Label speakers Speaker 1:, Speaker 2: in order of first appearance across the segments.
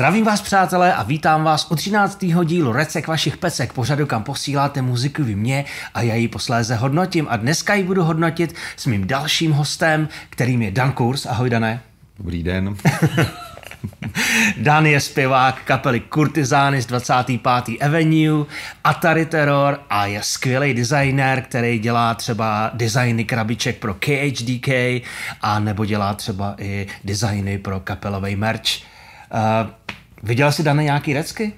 Speaker 1: Zdravím vás, přátelé, a vítám vás u 13. dílu Recek vašich pecek, pořadu, kam posíláte muziku vy mě a já ji posléze hodnotím. A dneska ji budu hodnotit s mým dalším hostem, kterým je Dan Kurs. Ahoj, Dané.
Speaker 2: Dobrý den.
Speaker 1: Dan je zpěvák kapely Kurtizány z 25. Avenue, Atari Terror a je skvělý designer, který dělá třeba designy krabiček pro KHDK a nebo dělá třeba i designy pro kapelový merch. Uh, viděl jsi, Dane, nějaký recky?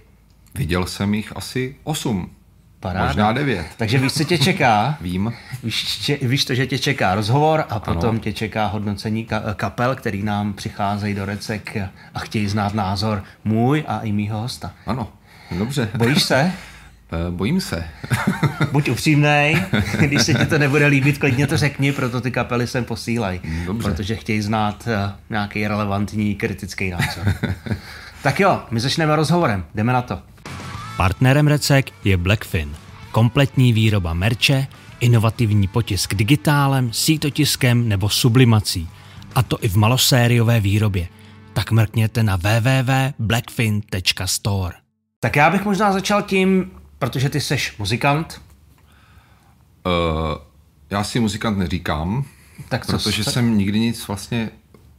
Speaker 2: Viděl jsem jich asi osm.
Speaker 1: Paráda.
Speaker 2: Možná devět.
Speaker 1: Takže víš, co tě čeká?
Speaker 2: Vím.
Speaker 1: Víš, če, víš to, že tě čeká rozhovor a potom ano. tě čeká hodnocení ka- kapel, který nám přicházejí do recek a chtějí znát názor můj a i mýho hosta.
Speaker 2: Ano, dobře.
Speaker 1: Bojíš se?
Speaker 2: Eh, Bojím se.
Speaker 1: Buď upřímnej, když se ti to nebude líbit, klidně to řekni, proto ty kapely sem posílají.
Speaker 2: Dobře.
Speaker 1: Protože chtějí znát uh, nějaký relevantní kritický názor. tak jo, my začneme rozhovorem, jdeme na to. Partnerem Recek je Blackfin. Kompletní výroba merče, inovativní potisk digitálem, sítotiskem nebo sublimací. A to i v malosériové výrobě. Tak mrkněte na www.blackfin.store. Tak já bych možná začal tím, protože ty seš muzikant.
Speaker 2: Uh, já si muzikant neříkám,
Speaker 1: Tak co
Speaker 2: protože
Speaker 1: jste-
Speaker 2: jsem nikdy nic vlastně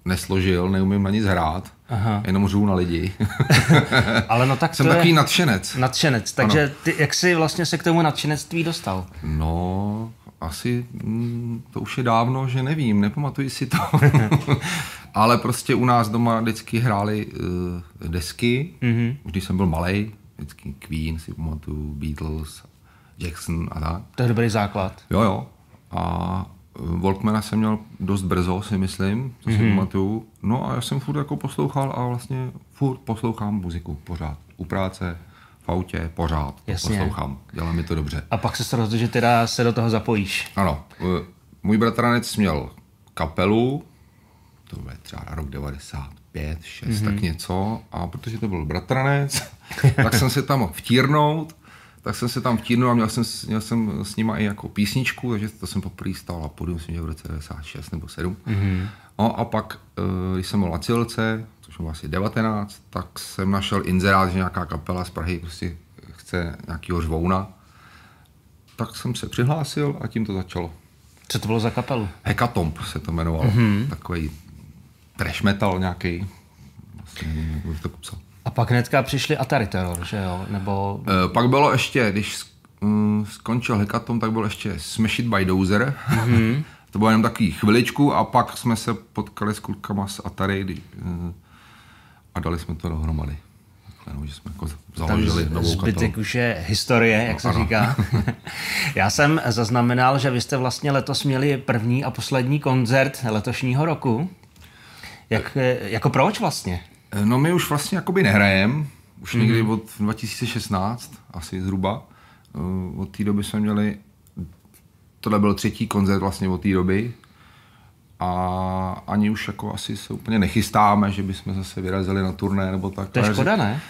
Speaker 2: nesložil, neumím na nic hrát,
Speaker 1: Aha.
Speaker 2: jenom řvu na lidi.
Speaker 1: Ale no tak
Speaker 2: jsem
Speaker 1: to
Speaker 2: takový
Speaker 1: je
Speaker 2: nadšenec.
Speaker 1: nadšenec. Takže ty, jak jsi vlastně se k tomu nadšenectví dostal?
Speaker 2: No, asi mm, to už je dávno, že nevím, nepamatuji si to. Ale prostě u nás doma vždycky hráli uh, desky, mm-hmm. když jsem byl malý, vždycky Queen si pamatuju, Beatles, Jackson a tak.
Speaker 1: To je dobrý základ.
Speaker 2: Jo, jo. A eh, Walkmana jsem měl dost brzo, si myslím, to si mm-hmm. pamatuju. No a já jsem furt jako poslouchal a vlastně furt poslouchám muziku pořád. U práce, v autě, pořád
Speaker 1: Jasně.
Speaker 2: poslouchám. Dělá mi to dobře.
Speaker 1: A pak se rozhodl, že teda se do toho zapojíš.
Speaker 2: Ano, eh, můj bratranec měl kapelu, to byl třeba rok 95, 6, mm-hmm. tak něco, a protože to byl bratranec, tak jsem se tam vtírnout, tak jsem se tam vtírnul a měl jsem, s- měl jsem s nima i jako písničku, takže to jsem poprvé stál na podium, myslím, že v roce 96 nebo 7. Mm-hmm. No a pak, eh, když jsem byl na Cilce, což bylo asi 19, tak jsem našel inzerát, že nějaká kapela z Prahy prostě chce nějakýho řvouna, tak jsem se přihlásil a tím to začalo.
Speaker 1: Co to bylo za kapelu?
Speaker 2: Hekatomb se to jmenovalo. Mm-hmm. Takový trash metal nějaký. Vlastně nevím, jak bych to popsal.
Speaker 1: A pak hnedka přišli Atari Terror, že jo? Nebo...
Speaker 2: E, pak bylo ještě, když mm, skončil Hekatomb, tak byl ještě Smash It by Dozer. Mm-hmm. to bylo jenom takový chviličku a pak jsme se potkali s klukama z Atari kdy, e, a dali jsme to dohromady. No, že jsme jako založili novou
Speaker 1: zbytek už je historie, jak se
Speaker 2: ano.
Speaker 1: říká. Já jsem zaznamenal, že vy jste vlastně letos měli první a poslední koncert letošního roku. Jak, jako proč vlastně?
Speaker 2: E, No my už vlastně jakoby nehrajem, už někdy od 2016 asi zhruba. E, Od té doby jsme měli, tohle byl třetí koncert vlastně od té doby a ani už jako asi se úplně nechystáme, že bychom zase vyrazili na turné nebo tak.
Speaker 1: To je škoda, ne?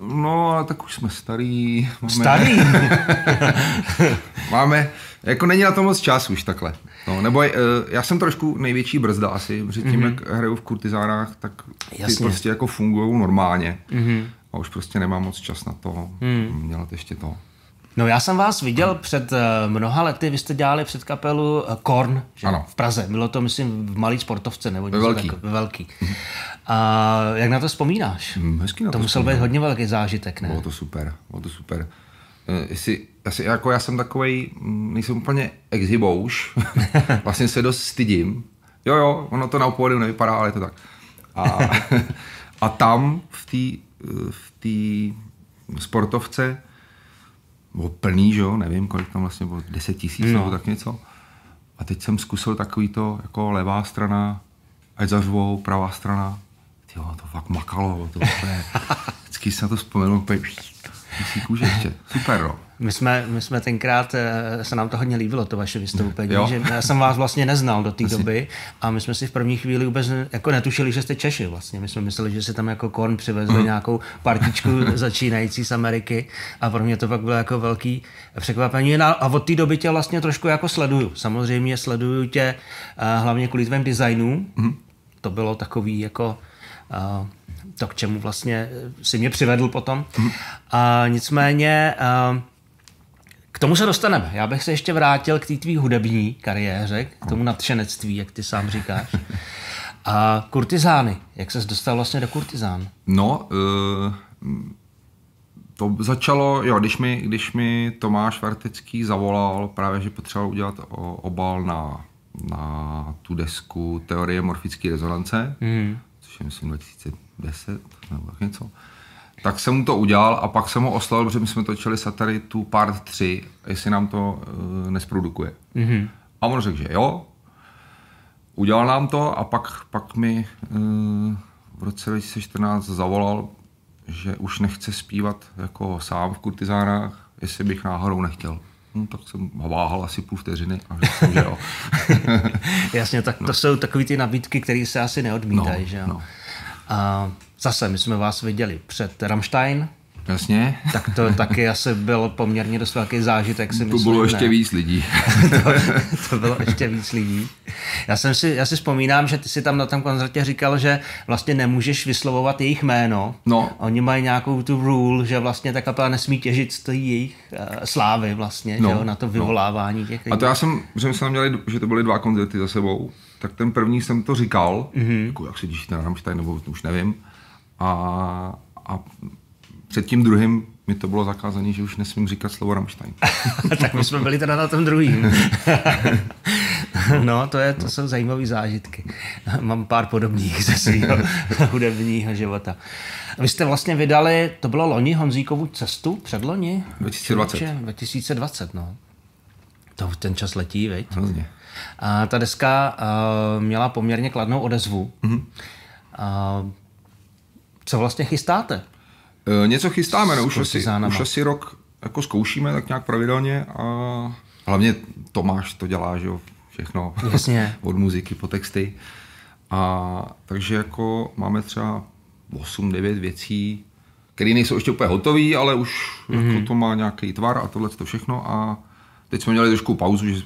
Speaker 2: No, ale tak už jsme starý. Máme,
Speaker 1: Starý.
Speaker 2: Máme, jako není na to moc čas už takhle. No, nebo uh, já jsem trošku největší brzda asi, protože tím, mm-hmm. jak hraju v kurtizánách, tak ty
Speaker 1: Jasně.
Speaker 2: prostě jako fungují normálně. Mm-hmm. A už prostě nemám moc čas na to, mm. dělat ještě to.
Speaker 1: No já jsem vás viděl před eh, mnoha lety, vy jste dělali před kapelu eh, Korn že?
Speaker 2: Ano.
Speaker 1: v Praze. Bylo to, myslím, v malý sportovce nebo něco
Speaker 2: velký.
Speaker 1: ve velký. A jak na to vzpomínáš?
Speaker 2: Hezky na
Speaker 1: To
Speaker 2: to
Speaker 1: musel být
Speaker 2: vzpomínám.
Speaker 1: hodně velký zážitek, ne?
Speaker 2: Bylo to super, bylo to super. Eh, Jestli, asi, jako já jsem takovej, mm, nejsem úplně exhibouš, vlastně se dost stydím. Jo, jo, ono to na pódiu nevypadá, ale je to tak. A, a tam v té v té sportovce bylo plný, že jo, nevím, kolik tam vlastně bylo, 10 tisíc
Speaker 1: No.
Speaker 2: nebo tak něco. A teď jsem zkusil takový to, jako levá strana, ať zařvou, pravá strana. Tyjo, to fakt makalo, to úplně, vždycky si na to vzpomenu, úplně, musí kůže ještě, super, no.
Speaker 1: My jsme, my jsme tenkrát, eh, se nám to hodně líbilo, to vaše vystoupení,
Speaker 2: Jo.
Speaker 1: že já jsem vás vlastně neznal do té doby a my jsme si v první chvíli vůbec jako netušili, že jste Češi vlastně. My jsme mysleli, že si tam jako Korn přivezli nějakou partičku začínající z Ameriky a pro mě to pak bylo jako velký překvapení No a od té doby tě vlastně trošku jako sleduju. Samozřejmě sleduju tě eh, hlavně kvůli tvém designu. To bylo takový jako uh, to, k čemu vlastně si mě přivedl potom. Hmm. A nicméně k tomu se dostaneme. Já bych se ještě vrátil k té tvý hudební kariéře, k tomu nadšenectví, jak ty sám říkáš. A kurtizány, jak ses dostal vlastně do kurtizán?
Speaker 2: No, uh, to začalo, jo, když mi, když mi Tomáš Vartecký zavolal právě, že potřeboval udělat obal na, na tu desku Teorie morfické rezonance, mm. což je myslím 2010 nebo tak něco, tak jsem mu to udělal a pak jsem ho oslavil, protože my jsme točili Sataritu part 3, jestli nám to uh, nesprodukuje. Mm-hmm. A on řekl, že jo, udělal nám to a pak, pak mi uh, v roce 2014 zavolal, že už nechce zpívat jako sám v kurtizánách, jestli bych náhodou nechtěl. No, tak jsem váhal asi půl vteřiny a řekl jsem, že jo.
Speaker 1: Jasně, tak to no. jsou takové ty nabídky, které se asi neodmítají, no, že jo. No. A zase, my jsme vás viděli před Rammstein,
Speaker 2: Jasně.
Speaker 1: Tak to taky asi byl poměrně dost velký zážitek, si
Speaker 2: To
Speaker 1: myslím,
Speaker 2: bylo ještě ne? víc lidí.
Speaker 1: to, to bylo ještě víc lidí. Já, jsem si, já si vzpomínám, že ty si tam na tom koncertě říkal, že vlastně nemůžeš vyslovovat jejich jméno.
Speaker 2: No.
Speaker 1: Oni mají nějakou tu rule, že vlastně ta kapela nesmí těžit z té jejich uh, slávy vlastně, no. že jo, na to no. vyvolávání no. těch
Speaker 2: lidí. A to já jsem, že jsme měli, že to byly dva koncerty za sebou, tak ten první jsem to říkal, mm-hmm. jako jak se těšíte na Rammstein, nebo už nevím. A, a před tím druhým mi to bylo zakázané, že už nesmím říkat slovo Rammstein.
Speaker 1: tak my jsme byli teda na tom druhým. no, to, je, to jsou zajímavé zážitky. Mám pár podobných ze svého hudebního života. Vy jste vlastně vydali, to bylo loni Honzíkovu cestu, předloni?
Speaker 2: 2020.
Speaker 1: 2020, no. To ten čas letí, veď?
Speaker 2: Hrozně.
Speaker 1: A ta deska uh, měla poměrně kladnou odezvu. Mm-hmm. Uh, co vlastně chystáte?
Speaker 2: E, něco chystáme, no, už, asi, už asi rok jako zkoušíme tak nějak pravidelně a hlavně Tomáš to dělá, že jo, všechno.
Speaker 1: Jasně.
Speaker 2: Od muziky po texty. A takže jako máme třeba 8-9 věcí, které nejsou ještě úplně hotové, ale už mm-hmm. jako to má nějaký tvar a tohle to všechno a Teď jsme měli trošku pauzu, že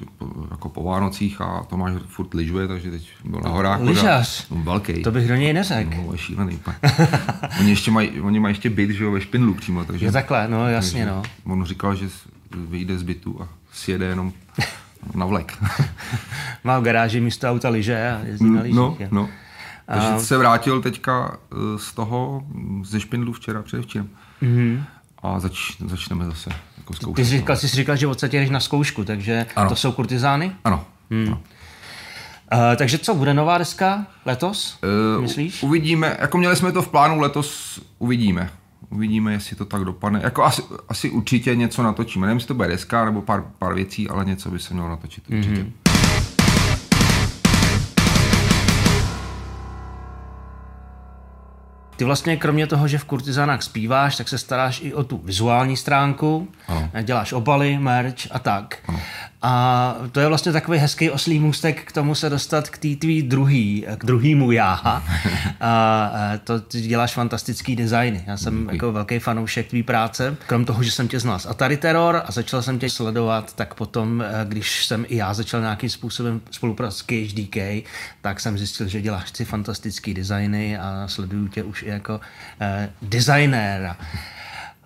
Speaker 2: jako po Vánocích a Tomáš furt lyžuje, takže teď byl na horách.
Speaker 1: Lyžař?
Speaker 2: No, velký.
Speaker 1: To bych do něj neřekl.
Speaker 2: No, je šílený. oni ještě mají, oni mají ještě byt, že jo, ve Špindlu přímo. Takže,
Speaker 1: je takhle, no jasně, no.
Speaker 2: On říkal, že vyjde z bytu a sjede jenom na vlek.
Speaker 1: Má v garáži místo auta lyže a jezdí na lyžích.
Speaker 2: No, no. Takže a... se vrátil teďka eh, z toho, ze Špindlu včera, předevčírem. Mm-hmm. A zač, začneme zase jako zkoušet.
Speaker 1: Ty jsi říkal, jsi říkal, že odsaď jdeš na zkoušku, takže ano. to jsou kurtizány?
Speaker 2: Ano. Hmm. ano.
Speaker 1: Uh, takže co, bude nová deska letos, uh, myslíš?
Speaker 2: Uvidíme, jako měli jsme to v plánu letos, uvidíme. Uvidíme, jestli to tak dopadne. Jako asi, asi určitě něco natočíme. Nevím, jestli to bude deska nebo pár, pár věcí, ale něco by se mělo natočit určitě. Mm-hmm.
Speaker 1: Ty vlastně kromě toho, že v kurtizánách zpíváš, tak se staráš i o tu vizuální stránku, ano. děláš obaly, merch a tak. Ano. A to je vlastně takový hezký oslý můstek k tomu se dostat k té tvý druhý, k druhýmu já. A to ty děláš fantastický designy. Já jsem Díky. jako velký fanoušek tvý práce. Krom toho, že jsem tě znal z Atari Terror a začal jsem tě sledovat, tak potom, eh, když jsem i já začal nějakým způsobem spolupracovat s KHDK, tak jsem zjistil, že děláš ty fantastický designy a sleduju tě už i jako eh, designéra.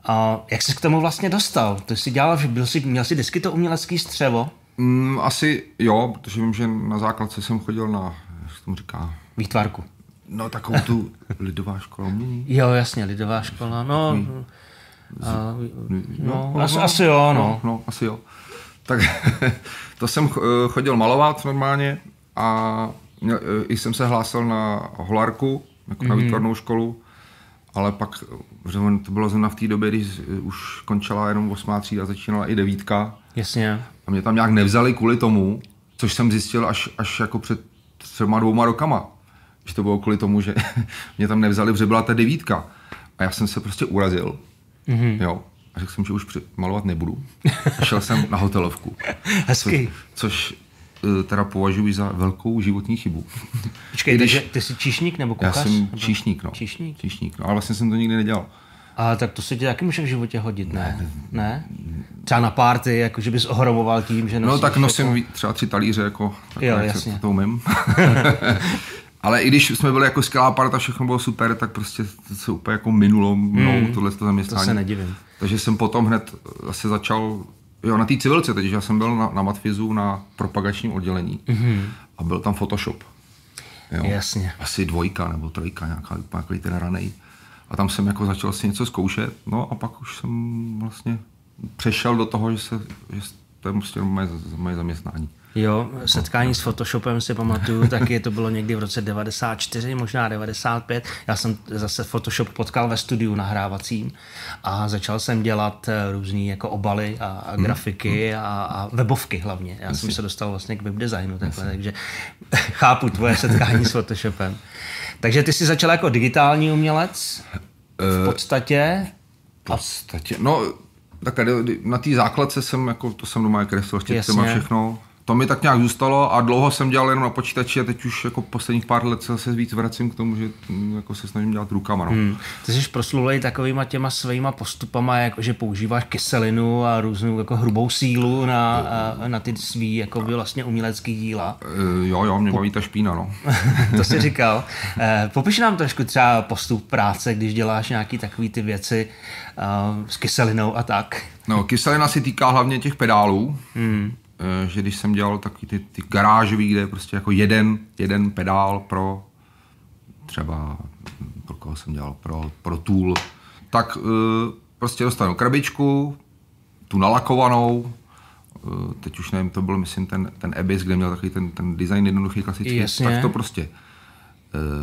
Speaker 1: A jak jsi k tomu vlastně dostal? Ty jsi dělal, že byl jsi, měl jsi disky to umělecký střevo?
Speaker 2: Mm, asi jo, protože vím, že na základce jsem chodil na, jak se tomu říká?
Speaker 1: Výtvarku.
Speaker 2: No, takovou tu lidová škola umění.
Speaker 1: Jo, jasně, lidová škola, no... A, no, no, asi, no, asi jo, no.
Speaker 2: no. No, asi jo. Tak to jsem chodil malovat normálně a i jsem se hlásil na holarku, jako mm-hmm. na mhm. výtvarnou školu ale pak, že to bylo zrovna v té době, když už končila jenom osmá třída, začínala i devítka.
Speaker 1: Jasně.
Speaker 2: A mě tam nějak nevzali kvůli tomu, což jsem zjistil až, až jako před třema dvouma rokama. Že to bylo kvůli tomu, že mě tam nevzali, protože byla ta devítka. A já jsem se prostě urazil. Mm-hmm. Jo. A řekl jsem, že už malovat nebudu. A šel jsem na hotelovku.
Speaker 1: Hezky.
Speaker 2: Což, což Eh, teda považuji za velkou životní chybu.
Speaker 1: Počkej, Když, takže ty jsi číšník nebo kuchař?
Speaker 2: Já jsem číšník, no.
Speaker 1: Číšník?
Speaker 2: Číšník, no, ale vlastně jsem to nikdy nedělal.
Speaker 1: A tak to se ti taky může v životě hodit, ne? Ne? ne? Třeba na párty, jako že bys ohromoval tím, že
Speaker 2: No tak nosím jako... třeba tři talíře, jako, tak,
Speaker 1: jo, jasně.
Speaker 2: to umím. Ale i když jsme byli jako skvělá parta, všechno bylo super, tak prostě to se úplně jako minulo mnou hmm, tohle zaměstnání.
Speaker 1: To se nedivím.
Speaker 2: Takže jsem potom hned zase začal, jo, na té civilce, takže já jsem byl na, na Matfizu na propagačním oddělení mm-hmm. a byl tam Photoshop.
Speaker 1: Jo. Jasně.
Speaker 2: Asi dvojka nebo trojka, nějaká, nějaký ten ranej. A tam jsem jako začal si něco zkoušet, no a pak už jsem vlastně přešel do toho, že, se, že to je prostě moje, moje zaměstnání.
Speaker 1: Jo, setkání s Photoshopem si pamatuju, taky to bylo někdy v roce 94, možná 95. Já jsem zase Photoshop potkal ve studiu nahrávacím a začal jsem dělat eh, různé jako obaly a, a hmm. grafiky hmm. a, a webovky hlavně. Já jsem se dostal vlastně k webdesignu, takhle, takže chápu tvoje setkání s Photoshopem. Takže ty jsi začal jako digitální umělec v eh, podstatě.
Speaker 2: V podstatě, no tak na té základce jsem, jako, to jsem doma kreslil, štětcem všechno to mi tak nějak zůstalo a dlouho jsem dělal jenom na počítači a teď už jako posledních pár let se víc vracím k tomu, že mm, jako se snažím dělat rukama. No. Hmm.
Speaker 1: Ty jsi proslulej takovýma těma svýma postupama, jako že používáš kyselinu a různou jako hrubou sílu na, a, na ty svý jako vlastně umělecký díla.
Speaker 2: E, jo, jo, mě baví ta špína, no.
Speaker 1: to jsi říkal. E, popiš nám trošku třeba postup práce, když děláš nějaký takový ty věci uh, s kyselinou a tak.
Speaker 2: No, kyselina si týká hlavně těch pedálů. Hmm že když jsem dělal taky ty, ty garážový, kde je prostě jako jeden, jeden pedál pro třeba, pro koho jsem dělal, pro, pro tool, tak uh, prostě dostanu krabičku, tu nalakovanou, uh, teď už nevím, to byl myslím ten, ten Abyss, kde měl takový ten, ten design jednoduchý klasický, Jasně. tak to prostě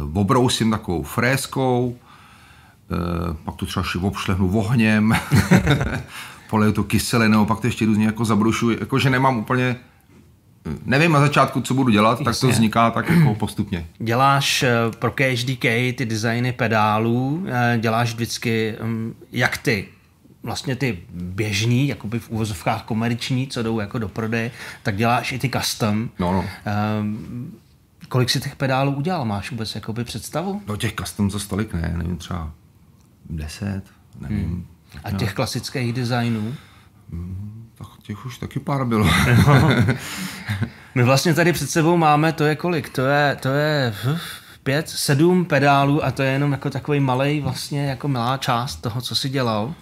Speaker 2: uh, obrousím takovou fréskou, uh, pak to třeba obšlehnu ohněm, poleju to kyselinou, pak to ještě různě jako zabrušuji, jakože nemám úplně Nevím na začátku, co budu dělat, Jasně. tak to vzniká tak jako postupně.
Speaker 1: Děláš eh, pro KHDK ty designy pedálů, eh, děláš vždycky mm, jak ty vlastně ty běžní, jakoby v úvozovkách komerční, co jdou jako do prodeje, tak děláš i ty custom.
Speaker 2: No, no.
Speaker 1: Um, kolik si těch pedálů udělal? Máš vůbec jakoby představu?
Speaker 2: No těch custom za stolik ne, nevím, třeba deset, nevím. Hmm.
Speaker 1: A těch klasických designů?
Speaker 2: Mm, tak těch už taky pár bylo.
Speaker 1: My vlastně tady před sebou máme, to je kolik? To je, to je pět, sedm pedálů a to je jenom jako takový malý vlastně jako malá část toho, co si dělal.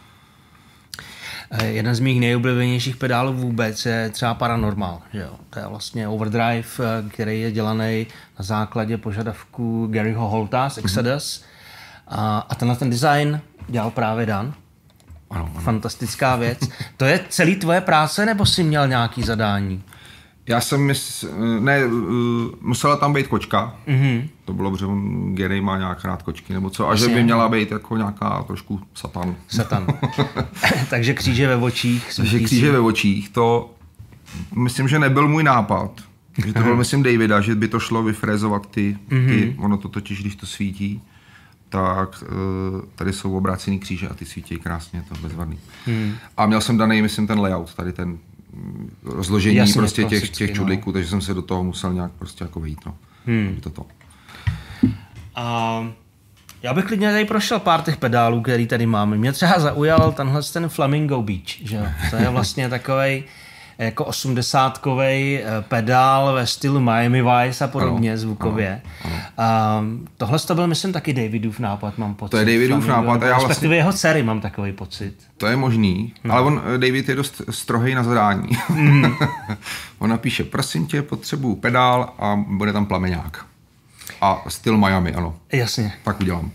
Speaker 1: Eh, jeden z mých nejoblíbenějších pedálů vůbec je třeba Paranormal. Že jo? To je vlastně overdrive, eh, který je dělaný na základě požadavku Garyho Holta z Exodus. Mm-hmm. A, a tenhle ten design dělal právě Dan.
Speaker 2: Ano, ano.
Speaker 1: Fantastická věc. To je celý tvoje práce, nebo jsi měl nějaký zadání?
Speaker 2: Já jsem, mys... ne, eh, musela tam být kočka. Mm-hmm. To bylo, že Gary má nějak rád kočky nebo co. A že by měla být jako nějaká trošku satan.
Speaker 1: Satan. Takže kříže ve očích.
Speaker 2: Takže kříže ve očích, to myslím, že nebyl můj nápad. Že to byl, myslím, Davida, že by to šlo vyfrézovat ty, mm-hmm. ty, ono to totiž, když to svítí, tak eh, tady jsou obrácený kříže a ty svítí krásně, to bezvadný. Hmm. A měl jsem daný, myslím, ten layout, tady ten mm, rozložení Jasně, prostě těch, těch čudlíků, no. takže jsem se do toho musel nějak prostě jako vejít, no. Hmm. Toto.
Speaker 1: A já bych klidně tady prošel pár těch pedálů, který tady máme. Mě třeba zaujal tenhle ten Flamingo Beach, že To je vlastně takový jako osmdesátkový eh, pedál ve stylu Miami Vice a podobně ano, zvukově. Ano, tohle to byl, myslím, taky Davidův nápad, mám pocit.
Speaker 2: To je Davidův nápad.
Speaker 1: A já vlastně... jeho dcery mám takový pocit.
Speaker 2: To je možný, no. ale on, eh, David je dost strohý na zadání. Mm. on napíše, prosím tě, potřebuju pedál a bude tam plameňák. A styl Miami, ano.
Speaker 1: Jasně.
Speaker 2: Tak udělám.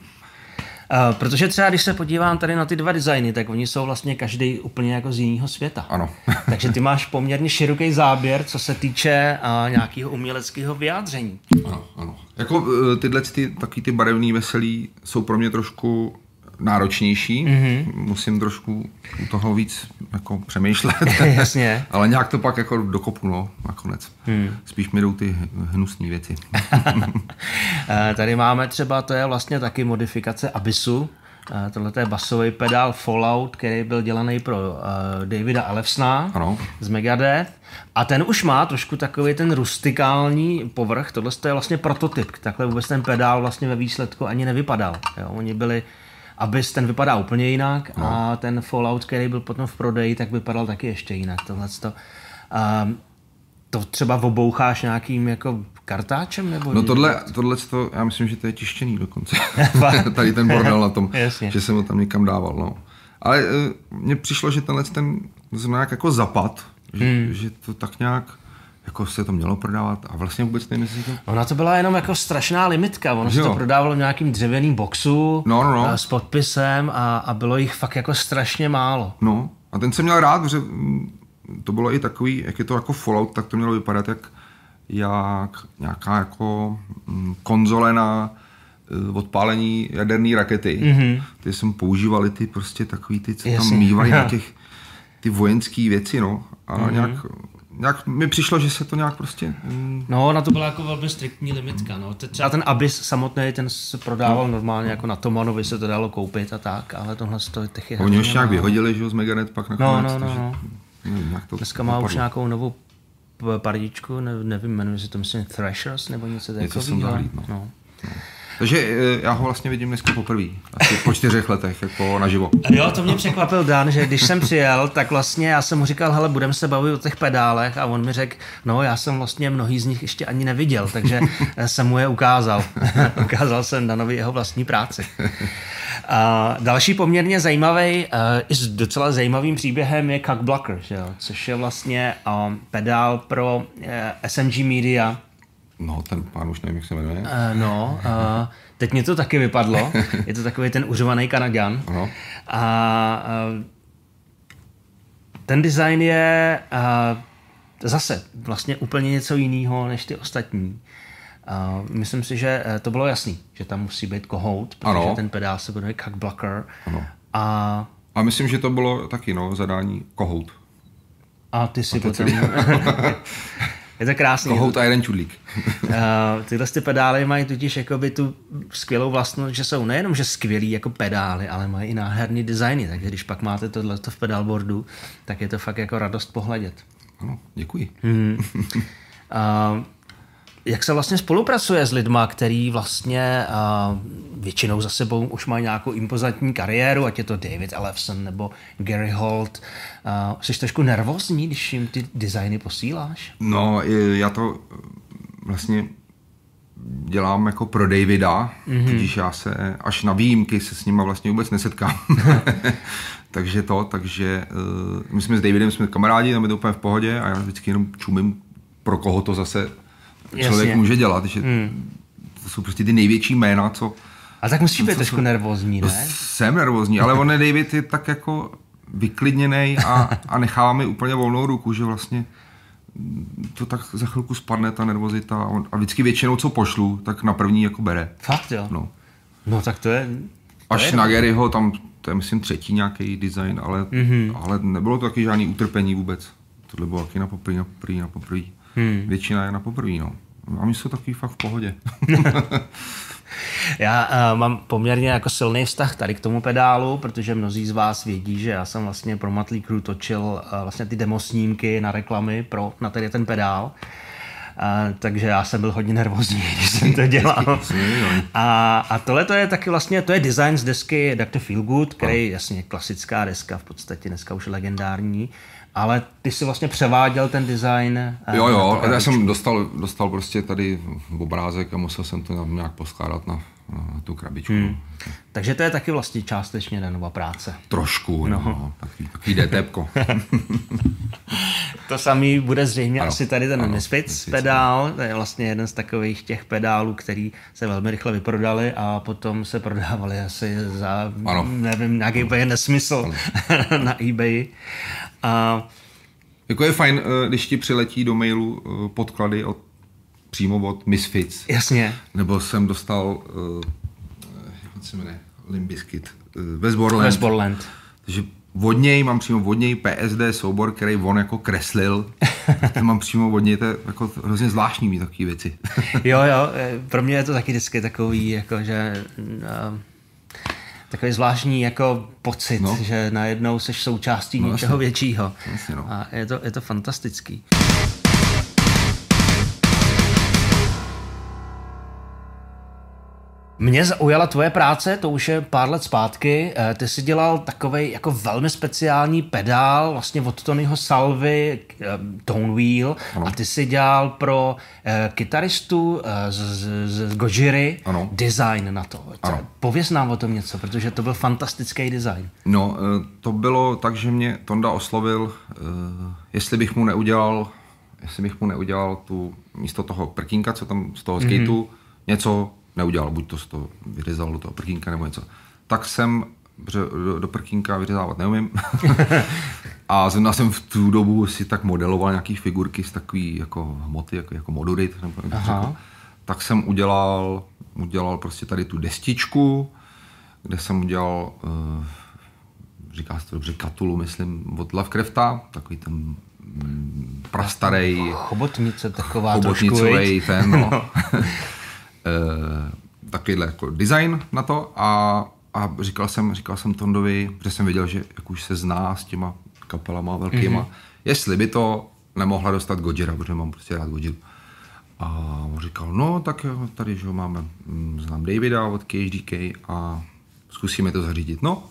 Speaker 1: Uh, protože třeba, když se podívám tady na ty dva designy, tak oni jsou vlastně každý úplně jako z jiného světa.
Speaker 2: Ano.
Speaker 1: Takže ty máš poměrně široký záběr, co se týče uh, nějakého uměleckého vyjádření.
Speaker 2: Ano, ano. Jako eh, tyhle ty, taky ty barevný veselý jsou pro mě trošku náročnější, mm-hmm. musím trošku u toho víc jako přemýšlet.
Speaker 1: Jasně.
Speaker 2: Ale nějak to pak jako dokopu, no, nakonec. Hmm. Spíš mi jdou ty hnusné věci.
Speaker 1: Eh, tady máme třeba, to je vlastně taky modifikace Abyssu, eh, Tohle je basový pedál Fallout, který byl dělaný pro uh, Davida Alefsna
Speaker 2: ano.
Speaker 1: z Megadeth. A ten už má trošku takový ten rustikální povrch. Tohle je vlastně prototyp. Takhle vůbec ten pedál vlastně ve výsledku ani nevypadal. Jo? Oni byli Abyss ten vypadá úplně jinak no. a ten Fallout, který byl potom v prodeji, tak vypadal taky ještě jinak. Tohleto. Um, to třeba oboucháš nějakým jako kartáčem? Nebo
Speaker 2: no tohle, tohle to, já myslím, že to je tištěný dokonce. Tady ten bordel na tom,
Speaker 1: Jasně.
Speaker 2: že jsem ho tam někam dával. No. Ale e, mně přišlo, že tenhle ten nějak jako zapad, že, hmm. že to tak nějak jako se to mělo prodávat a vlastně vůbec nevím, jestli to...
Speaker 1: Ona to byla jenom jako strašná limitka, ono se
Speaker 2: Jo.
Speaker 1: to prodávalo v nějakým dřevěným boxu
Speaker 2: No, no, no.
Speaker 1: eh, s podpisem a, a bylo jich fakt jako strašně málo.
Speaker 2: No, a ten jsem měl rád, že mm, to bylo i takový, jak je to jako Fallout, tak to mělo vypadat jak, jak nějaká jako mm, konzole na eh, odpálení jaderné rakety. Mm-hmm. Ty jsem používali ty prostě takový ty, co
Speaker 1: Jasně.
Speaker 2: tam mývali na těch ty vojenské věci, no. A mm-hmm. nějak, nějak mi přišlo, že se to nějak prostě... Mm,
Speaker 1: No, na to byla jako velmi striktní limitka. No. Třeba ten Abyss samotný, ten se prodával normálně jako na Tomanovi se to dalo koupit a tak, ale tohle to těch je
Speaker 2: oni
Speaker 1: hrozně
Speaker 2: ještě nějak vyhodili, že jo, z Meganet pak
Speaker 1: No,
Speaker 2: nakonec.
Speaker 1: no, no,
Speaker 2: takže,
Speaker 1: no.
Speaker 2: nevím, jak to
Speaker 1: Dneska má už nějakou novou pardičku, ne, nevím, jmenuje se to myslím Thrashers nebo něco
Speaker 2: Něco jsem
Speaker 1: takového.
Speaker 2: zahlídl, no.
Speaker 1: no.
Speaker 2: Takže eh, já ho vlastně vidím dneska poprvé. Asi po čtyřech letech, jako naživo.
Speaker 1: Jo, to mě překvapil Dan, že když jsem přijel, tak vlastně já jsem mu říkal, hele, budeme se bavit o těch pedálech a on mi řekl, no já jsem vlastně mnohý z nich ještě ani neviděl, takže jsem mu je ukázal. ukázal jsem Danovi jeho vlastní práci. A další poměrně zajímavý, uh, i s docela zajímavým příběhem je Cock Blocker, že jo? což je vlastně pedál pro SMG Media,
Speaker 2: No, ten pán už nevím, jak se jmenuje.
Speaker 1: Uh, no, uh, teď mě to taky vypadlo. Je to takový ten užovaný Kanaďan.
Speaker 2: Ano.
Speaker 1: A uh, ten design je uh, zase vlastně úplně něco jiného než ty ostatní. Uh, myslím si, že to bylo jasný, že tam musí být kohout, protože
Speaker 2: Ano.
Speaker 1: ten pedál se jmenuje Cock Blocker.
Speaker 2: Ano.
Speaker 1: A,
Speaker 2: A myslím, že to bylo taky, no, zadání kohout.
Speaker 1: a ty si
Speaker 2: to
Speaker 1: potom... je to krásný.
Speaker 2: Kohout a jeden čudlík.
Speaker 1: Uh, tyhle ty pedály mají totiž jakoby tu skvělou vlastnost, že jsou nejenom že skvělí jako pedály, ale mají i nádherný designy, takže když pak máte tohle v pedalboardu, tak je to fakt jako radost pohledět.
Speaker 2: Ano, děkuji.
Speaker 1: Uh, jak se vlastně spolupracuje s lidma, který vlastně uh, většinou za sebou už mají nějakou impozantní kariéru, ať je to David Ellefson nebo Gary Holt. Uh, jsi trošku nervózní, když jim ty designy posíláš?
Speaker 2: No, já to eh, vlastně dělám jako pro Davida, mm-hmm. tudíž já se až na výjimky se s nima vlastně vůbec nesetkám. takže to, takže uh, my jsme s Davidem jsme kamarádi, tam je to úplně v pohodě a já vždycky jenom čumím, pro koho to zase člověk
Speaker 1: Jasně.
Speaker 2: může dělat, že mm. to jsou prostě ty největší jména, co
Speaker 1: A tak musíš být trošku nervózní,
Speaker 2: No,
Speaker 1: ne?
Speaker 2: jsem nervózní, ale on je David je tak jako vyklidněný a, a nechává mi úplně volnou ruku, že vlastně to tak za chvilku spadne ta nervozita a, on, a vždycky většinou, co pošlu, tak na první jako bere.
Speaker 1: Fakt jo?
Speaker 2: No.
Speaker 1: No tak to je... To
Speaker 2: Až
Speaker 1: je
Speaker 2: na Garyho, tam to je myslím třetí nějaký design, ale, mm-hmm. ale nebylo to taky žádný utrpení vůbec. Tohle bylo taky na poprvé, na poprvé, na poprvé. Hmm. Většina je na poprvé, no. A my jsou takový fakt v pohodě.
Speaker 1: Já uh, mám poměrně jako silný vztah tady k tomu pedálu, protože mnozí z vás vědí, že já jsem vlastně pro Crew točil uh, vlastně ty demo snímky na reklamy pro, na tady ten pedál. Uh, takže já jsem byl hodně nervózní, když jsem to dělal. A, a tohle to je taky vlastně, to je design z desky Dr. Feelgood, který je jasně klasická deska, v podstatě dneska už legendární, ale ty si vlastně převáděl ten design. eh,
Speaker 2: Jo, jo, já jsem dostal, dostal prostě tady obrázek a musel jsem to nějak poskládat na tu krabičku. Hmm.
Speaker 1: Takže to je taky vlastně částečně Danova práce.
Speaker 2: Trošku, no. no takový, takový DTPko.
Speaker 1: To samý bude zřejmě
Speaker 2: Ano,
Speaker 1: asi tady ten
Speaker 2: ano,
Speaker 1: Misfits pedál, to je vlastně jeden z takových těch pedálů, který se velmi rychle vyprodali a potom se prodávali asi za,
Speaker 2: Ano.
Speaker 1: nevím, nějaký úplně nesmysl na eBay. A
Speaker 2: jako je fajn, eh, když ti přiletí do mailu eh, podklady od, přímo od Misfits.
Speaker 1: jasně,
Speaker 2: Nebo jsem dostal, uh, jak se jmenuje, Limbiskit, uh, Westborland.
Speaker 1: Westborland.
Speaker 2: Takže od něj mám přímo od něj PSD soubor, který on jako kreslil. Ten mám přímo od něj, to je jako hrozně zvláštní mít takové věci.
Speaker 1: Jo, jo, eh, pro mě je to taky vždycky takový, jako že uh, takový zvláštní jako pocit,
Speaker 2: No.
Speaker 1: že najednou seš součástí
Speaker 2: No,
Speaker 1: no, něčeho
Speaker 2: jasně.
Speaker 1: většího.
Speaker 2: Jasně, no.
Speaker 1: A je to, je to fantastický. Mě zaujala tvoje práce, to už je pár let zpátky. Eh, ty jsi dělal takový jako velmi speciální pedál vlastně od Tonyho Salvy, eh, Tone Wheel, ano. a ty jsi dělal pro uh, kytaristu z, z, z Gojiry ano. design na to. Ano. Pověz nám o tom něco, protože to byl fantastický design.
Speaker 2: No, to bylo tak, že mě Tonda oslovil, jestli bych mu neudělal jestli bych mu neudělal tu místo toho prkínka, co tam z toho skateu, mm-hmm. něco neudělal, buď to z toho vyřezal do toho prkínka nebo něco. Tak jsem do, do prkínka vyřezávat neumím. a zrovna jsem v tu dobu si tak modeloval nějaký figurky z takový jako hmoty, jako, jako modurit, nebo řekl. tak jsem udělal, udělal prostě tady tu destičku, kde jsem udělal, uh, říká se to dobře, katulu, myslím, od Lovecrafta, takový ten mm, prastarej.
Speaker 1: Chobotnice taková
Speaker 2: Chobotnicovej ten, no. Eh, takovýhle jako design na to a, a říkal jsem, říkal jsem Tondovi, že jsem věděl, že jak už se zná s těma kapelama velkýma, mm-hmm. jestli by to nemohla dostat Gojira, protože mám prostě rád Gojiru. A on říkal, no tak tady že máme, mm, znám Davida od KHDK a zkusíme to zařídit. No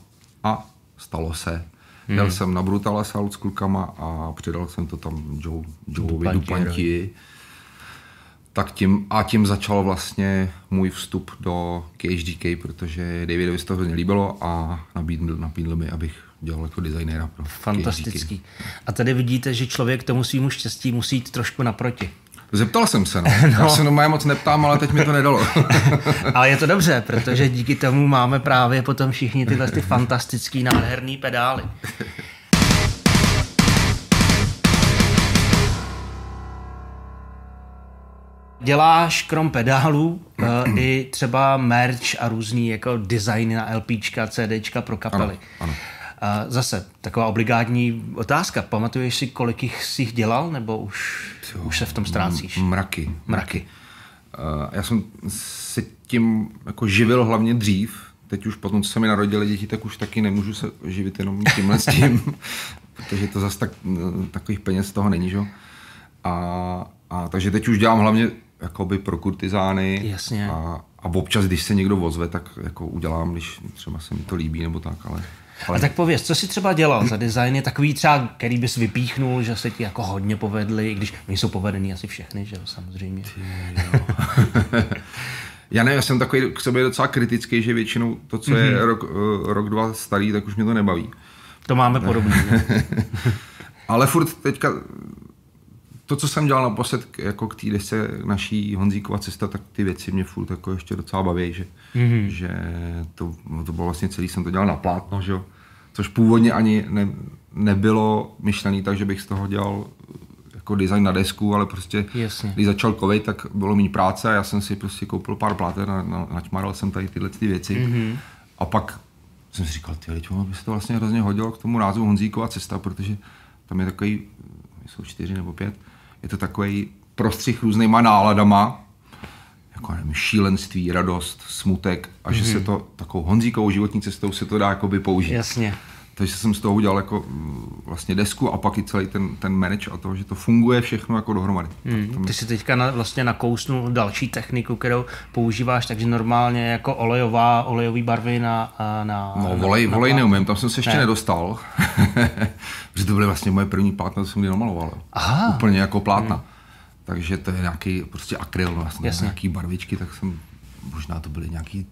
Speaker 2: a stalo se. Hmm. Jel jsem na Brutal Assault s klukama a přidal jsem to tam Joe, Joeovi Dupanti tak tím, a tím začal vlastně můj vstup do KHDK, protože Davidovi se to hrozně líbilo a nabídl, nabídl mi, abych dělal jako designéra pro
Speaker 1: Fantastický. KHDK. A tady vidíte, že člověk tomu svýmu štěstí musí jít trošku naproti.
Speaker 2: Zeptal jsem se, no. no. Já se normálně moc neptám, ale teď mi to nedalo.
Speaker 1: ale je to dobře, protože díky tomu máme právě potom všichni tyhle ty fantastický, nádherný pedály. Děláš krom pedálů uh, i třeba merch a různý jako designy na LPčka, CDčka pro kapely. Ano, ano. Uh, zase, taková obligátní otázka. Pamatuješ si, kolik jich jsi dělal, nebo už, jo, už se v tom ztrácíš?
Speaker 2: Mraky.
Speaker 1: Mraky.
Speaker 2: Uh, já jsem se tím jako živil hlavně dřív. Teď už potom, co se mi narodili děti, tak už taky nemůžu se živit jenom tímhle s tím, protože to zase tak, takových peněz z toho není, že? A, a takže teď už dělám hlavně jakoby pro kurtizány.
Speaker 1: Jasně.
Speaker 2: A, a občas, když se někdo ozve, tak jako udělám, když třeba se mi to líbí nebo tak, ale...
Speaker 1: Ale... A tak pověz, co jsi třeba dělal za designy, takový třeba, který bys vypíchnul, že se ti jako hodně povedli, i když nejsou povedený asi všechny, že jo, samozřejmě. Ty, jo.
Speaker 2: já ne, já jsem takový k sobě docela kritický, že většinou to, co je mm-hmm. rok, eh, rok, dva starý, tak už mě to nebaví.
Speaker 1: To máme podobně.
Speaker 2: ale furt teďka to, co jsem dělal naposled jako k té desce naší Honzíkova cesta, tak ty věci mě furt jako ještě docela baví, že, mm-hmm. že to, to bylo vlastně celý, jsem to dělal na plátno, že což původně ani ne, nebylo myšlený tak, že bych z toho dělal jako design na desku, ale prostě
Speaker 1: Jasně.
Speaker 2: když začal covid, tak bylo méně práce a já jsem si prostě koupil pár pláten a na, načmaral jsem tady tyhle ty věci. Mm-hmm. A pak jsem si říkal, ty ono by se to vlastně hrozně hodilo k tomu názvu Honzíkova cesta, protože tam je takový, jsou čtyři nebo pět, je to takový prostřih různýma náladama, jako nevím, šílenství, radost, smutek a mm-hmm. že se mhm. to takovou honzíkovou životní cestou se to dá jakoby použít.
Speaker 1: Jasně.
Speaker 2: Takže jsem z toho udělal jako mm, vlastně desku a pak i celý ten, ten manage a to, že to funguje všechno jako dohromady.
Speaker 1: Hmm. Ty si teďka na, vlastně nakousnul další techniku, kterou používáš, takže normálně jako olejová, olejový barvy na... na
Speaker 2: no volej, na, volej na neumím, tam jsem se ještě ne. nedostal, protože to byly vlastně moje první plátna, to jsem kdy namaloval.
Speaker 1: Aha.
Speaker 2: Úplně jako plátna. Hmm. Takže to je nějaký prostě akryl, vlastně, Jasně. nějaký barvičky, tak jsem, možná to byly nějaký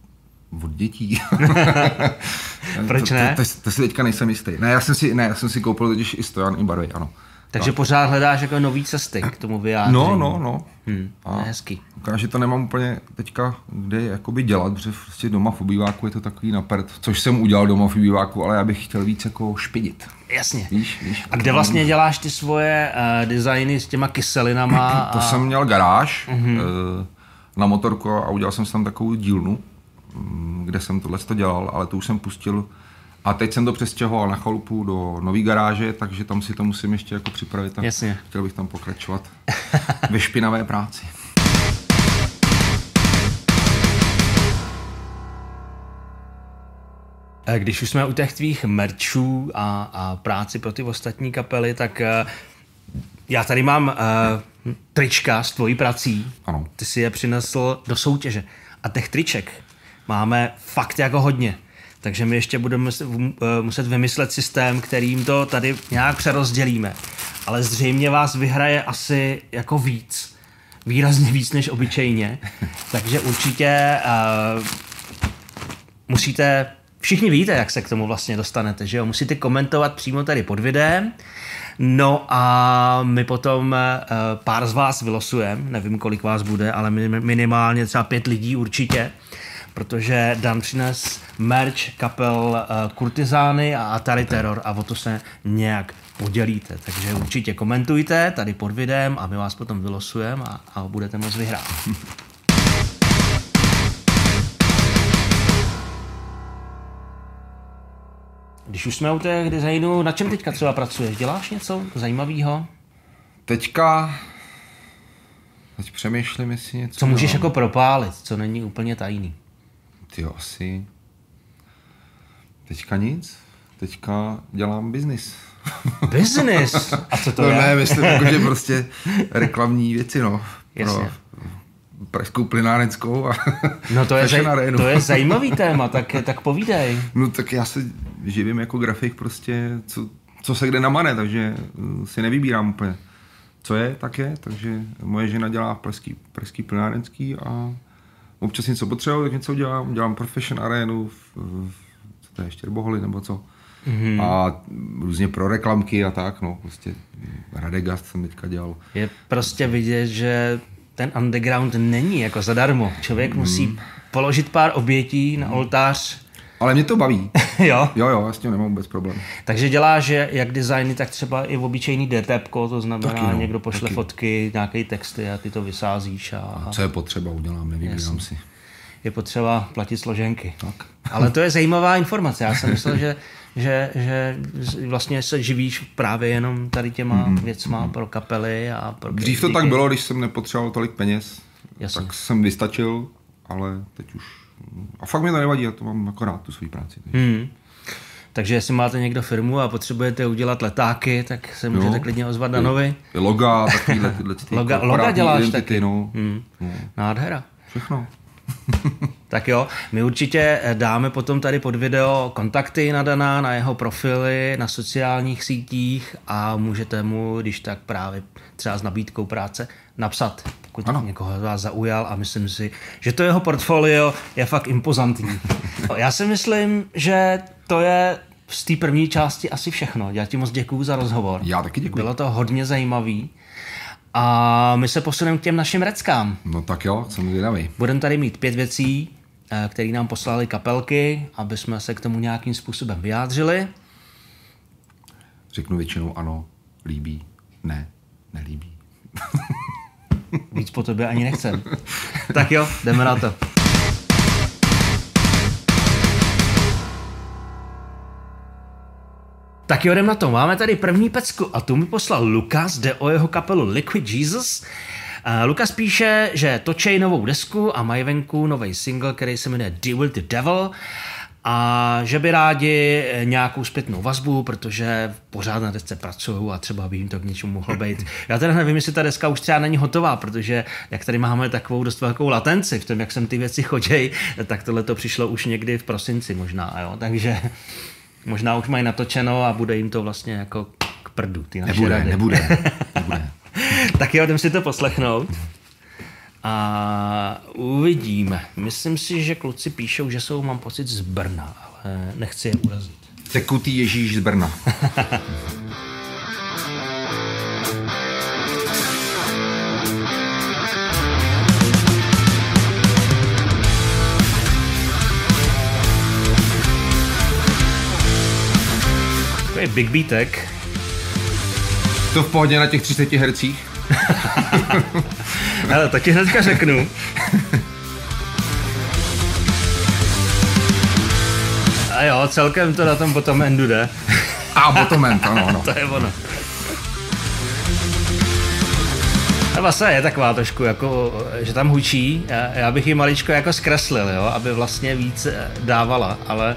Speaker 2: od dětí.
Speaker 1: Proč ne?
Speaker 2: To, to, to, to, si teďka nejsem jistý. Ne, já jsem si, ne, já jsem si koupil totiž i stojan, i barvy, ano.
Speaker 1: Takže tak. pořád hledáš jako nový cesty k tomu vyjádření.
Speaker 2: No, no, no.
Speaker 1: Hmm, a hezký.
Speaker 2: že to nemám úplně teďka kde jakoby dělat, protože prostě doma v obýváku je to takový napřed, což jsem udělal doma v obýváku, ale já bych chtěl víc jako špidit.
Speaker 1: Jasně.
Speaker 2: Víš, víš,
Speaker 1: a kde vlastně děláš ty svoje uh, designy s těma kyselinama?
Speaker 2: A... To jsem měl garáž uh-huh. uh, na motorku a udělal jsem tam takovou dílnu kde jsem tohle to dělal, ale to už jsem pustil a teď jsem to přestěhoval na chalupu do nový garáže, takže tam si to musím ještě jako připravit a
Speaker 1: Jasně.
Speaker 2: chtěl bych tam pokračovat ve špinavé práci.
Speaker 1: Eh, když už jsme u těch tvých merčů a, a práci pro ty ostatní kapely, tak uh, já tady mám uh, trička s tvojí prací.
Speaker 2: Ano.
Speaker 1: Ty si je přinesl do soutěže. A těch triček máme fakt jako hodně. Takže my ještě budeme muset vymyslet systém, kterým to tady nějak přerozdělíme. Ale zřejmě vás vyhraje asi jako víc. Výrazně víc než obyčejně. Takže určitě uh, musíte Všichni víte, jak se k tomu vlastně dostanete, že jo? Musíte komentovat přímo tady pod videem. No a my potom uh, pár z vás vylosujeme, nevím, kolik vás bude, ale minimálně třeba pět lidí určitě, protože Dan přines merch kapel uh, Kurtizány a Atari Terror a o to se nějak podělíte. Takže určitě komentujte tady pod videem a my vás potom vylosujeme a, a budete moct vyhrát. Když už jsme u těch designů, na čem teďka třeba pracuješ? Děláš něco zajímavého?
Speaker 2: Teďka Teď přemýšlím, jestli něco
Speaker 1: Co můžeš jako propálit, co není úplně tajný?
Speaker 2: Ty asi. Teďka nic. Teďka dělám biznis.
Speaker 1: Biznis? A co to
Speaker 2: no
Speaker 1: je?
Speaker 2: ne, myslím, jako, že prostě reklamní věci, no. Jasně. Pro pražskou plynárenskou a
Speaker 1: No to je, zaj- to je zajímavý téma, tak, tak povídej.
Speaker 2: No tak já se živím jako grafik prostě, co, co se kde namane, takže eh, si nevybírám úplně. Co je, tak je, takže moje žena dělá pražský, pražský plynárenský a občas něco potřebuji, tak něco dělám. Dělám profession arénu, v, v, co to je, Štěrboholy nebo co. Mm-hmm. A různě pro reklamky a tak, no, prostě Radegast jsem teďka dělal.
Speaker 1: Je prostě vidět, že ten underground není jako zadarmo. Člověk mm. musí položit pár obětí na oltář.
Speaker 2: Ale mě to baví.
Speaker 1: jo?
Speaker 2: Jo, jo, já s tím nemám vůbec problém.
Speaker 1: Takže děláš jak designy, tak třeba i v obyčejný DTP, to znamená, taky no, někdo pošle taky. fotky, nějaké texty a ty to vysázíš. A... a
Speaker 2: co je potřeba, udělám, Jasný. si.
Speaker 1: Je potřeba platit složenky. Tak. Ale to je zajímavá informace. Já jsem myslel, že že, že vlastně se živíš právě jenom tady těma mm-hmm. věcma pro kapely a pro
Speaker 2: Dřív to tak bylo, když jsem nepotřeboval tolik peněz, Jasně. tak jsem vystačil, ale teď už... A fakt mi to nevadí, já to mám akorát tu svou práci.
Speaker 1: Mm. Takže jestli máte někdo firmu a potřebujete udělat letáky, tak se můžete jo. klidně ozvat Danovi.
Speaker 2: Loga, takovýhle tyhle
Speaker 1: ty loga, loga děláš taky. No. Hmm. No. Nádhera.
Speaker 2: Všechno.
Speaker 1: tak jo, my určitě eh, dáme potom tady pod video kontakty na Dana, na jeho profily, na sociálních sítích a můžete mu, když tak právě třeba s nabídkou práce, napsat, pokud ano. někoho z vás zaujal a myslím si, že to jeho portfolio je fakt impozantní. Já si myslím, že to je z té první části asi všechno. Já ti moc děkuju za rozhovor.
Speaker 2: Já taky děkuji.
Speaker 1: Bylo to hodně zajímavý. A my se posuneme k těm našim reckám.
Speaker 2: No tak jo, jsem zvědavý.
Speaker 1: Budeme tady mít pět věcí, eh, které nám poslali kapelky, aby jsme se k tomu nějakým způsobem vyjádřili.
Speaker 2: Řeknu většinou ano, líbí, ne, nelíbí.
Speaker 1: Víc po tobě ani nechcem. tak jo, jdeme na to. Tak jo, jdem na to. Máme tady první pecku a tu mi poslal Lukas, jde o jeho kapelu Liquid Jesus. Uh, Lukas píše, že točí novou desku a mají venku nový single, který se jmenuje Deal with the Devil a že by rádi nějakou zpětnou vazbu, protože pořád na desce pracují a třeba by jim to k něčemu mohlo být. Já teda nevím, jestli ta deska už třeba není hotová, protože jak tady máme takovou dost velkou latenci v tom, jak sem ty věci chodí, tak tohle to přišlo už někdy v prosinci možná, jo? takže Možná už mají natočeno a bude jim to vlastně jako k prdu. Ty
Speaker 2: naše nebude, rady. nebude, nebude.
Speaker 1: tak jo, jdem si to poslechnout. A uvidíme. Myslím si, že kluci píšou, že jsou, mám pocit, z Brna, ale nechci je urazit.
Speaker 2: Tekutý Ježíš z Brna.
Speaker 1: je Big Beatek.
Speaker 2: To v pohodě na těch 30 Hz.
Speaker 1: Ale to ti hnedka řeknu. A jo, celkem to na tom bottom endu jde.
Speaker 2: A bottom end, ano, ano.
Speaker 1: to je ono. A vlastně je taková trošku, jako, že tam hučí. Já bych ji maličko jako zkreslil, jo, aby vlastně víc dávala, ale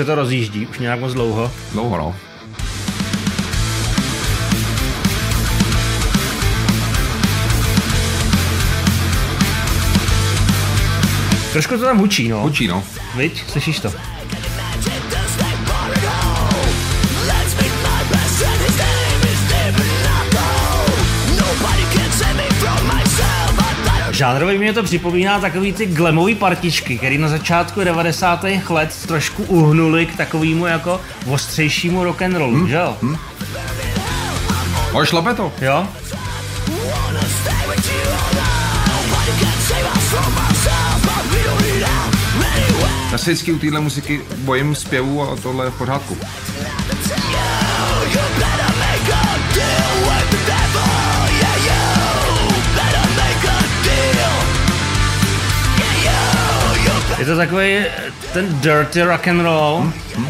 Speaker 1: se to rozjíždí už nějak moc dlouho.
Speaker 2: Dlouho, no.
Speaker 1: Trošku to tam hučí, no.
Speaker 2: Hučí, no.
Speaker 1: Viď, slyšíš to? Žánrově mě to připomíná takový ty glamový partičky, které na začátku 90. let trošku uhnuly k takovému jako ostřejšímu rock and rollu, hmm. že jo? Hmm.
Speaker 2: Ale šlape to.
Speaker 1: Jo?
Speaker 2: Já se vždycky u téhle muziky bojím zpěvu a tohle je v pořádku.
Speaker 1: Je to takový ten dirty rock and roll. Hmm. Hmm.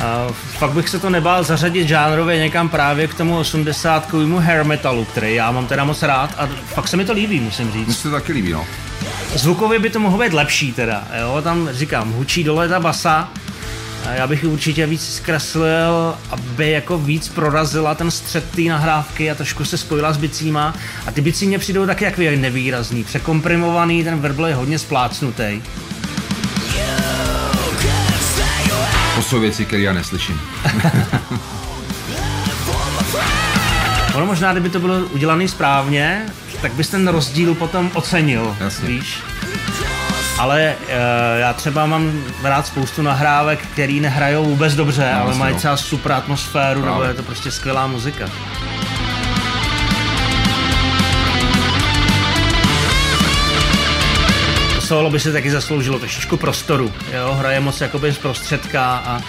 Speaker 1: A fakt bych se to nebál zařadit žánrově někam právě k tomu 80 hair metalu, který já mám teda moc rád a fakt se mi to líbí, musím říct.
Speaker 2: Mně se to taky líbí, no.
Speaker 1: Zvukově by to mohlo být lepší teda, jo, tam říkám, hučí dole ta basa, já bych ji určitě víc zkreslil, aby jako víc prorazila ten střed té nahrávky a trošku se spojila s bicíma. A ty bicí mě přijdou taky jak nevýrazný, překomprimovaný, ten verbl je hodně splácnutý.
Speaker 2: To jsou věci, které já neslyším.
Speaker 1: ono možná, kdyby to bylo udělané správně, tak bys ten rozdíl potom ocenil,
Speaker 2: Jasně.
Speaker 1: víš? Ale uh, já třeba mám rád spoustu nahrávek, který nehrajou vůbec dobře, no, ale mají no. třeba super atmosféru, Právě. nebo je to prostě skvělá muzika. solo by se taky zasloužilo trošičku prostoru, jo, hraje moc jakoby z prostředka a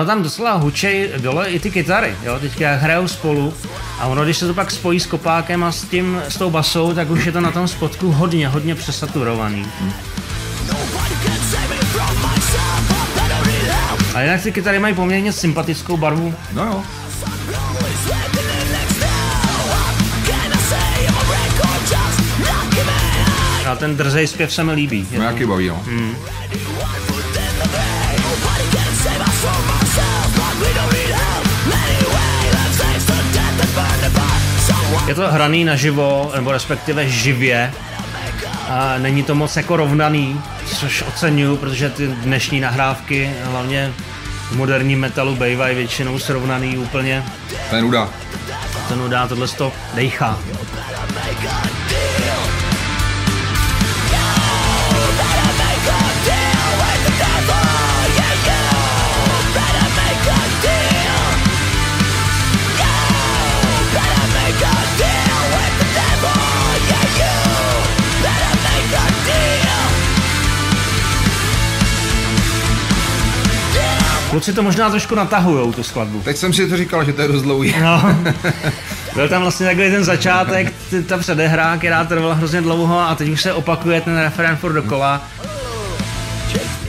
Speaker 1: Ono tam docela hučej dole i ty kytary, jo, teďka hrajou spolu a ono, když se to pak spojí s kopákem a s tím, s tou basou, tak už je to na tom spotku hodně, hodně přesaturovaný. A jinak ty kytary mají poměrně sympatickou barvu.
Speaker 2: No jo.
Speaker 1: A ten drzej zpěv se mi líbí.
Speaker 2: No jaký baví, jo. Hmm.
Speaker 1: Je to hraný naživo, nebo respektive živě. A není to moc jako rovnaný, což oceňuju, protože ty dnešní nahrávky, hlavně v moderním metalu, bývají většinou srovnaný úplně.
Speaker 2: To je nuda.
Speaker 1: To nuda, tohle to dejchá. Kluci to možná trošku natahujou, tu skladbu.
Speaker 2: Teď jsem si to říkal, že to je dost dlouhý.
Speaker 1: No. Byl tam vlastně takový ten začátek, ta předehra, která trvala hrozně dlouho a teď už se opakuje ten referent furt dokola.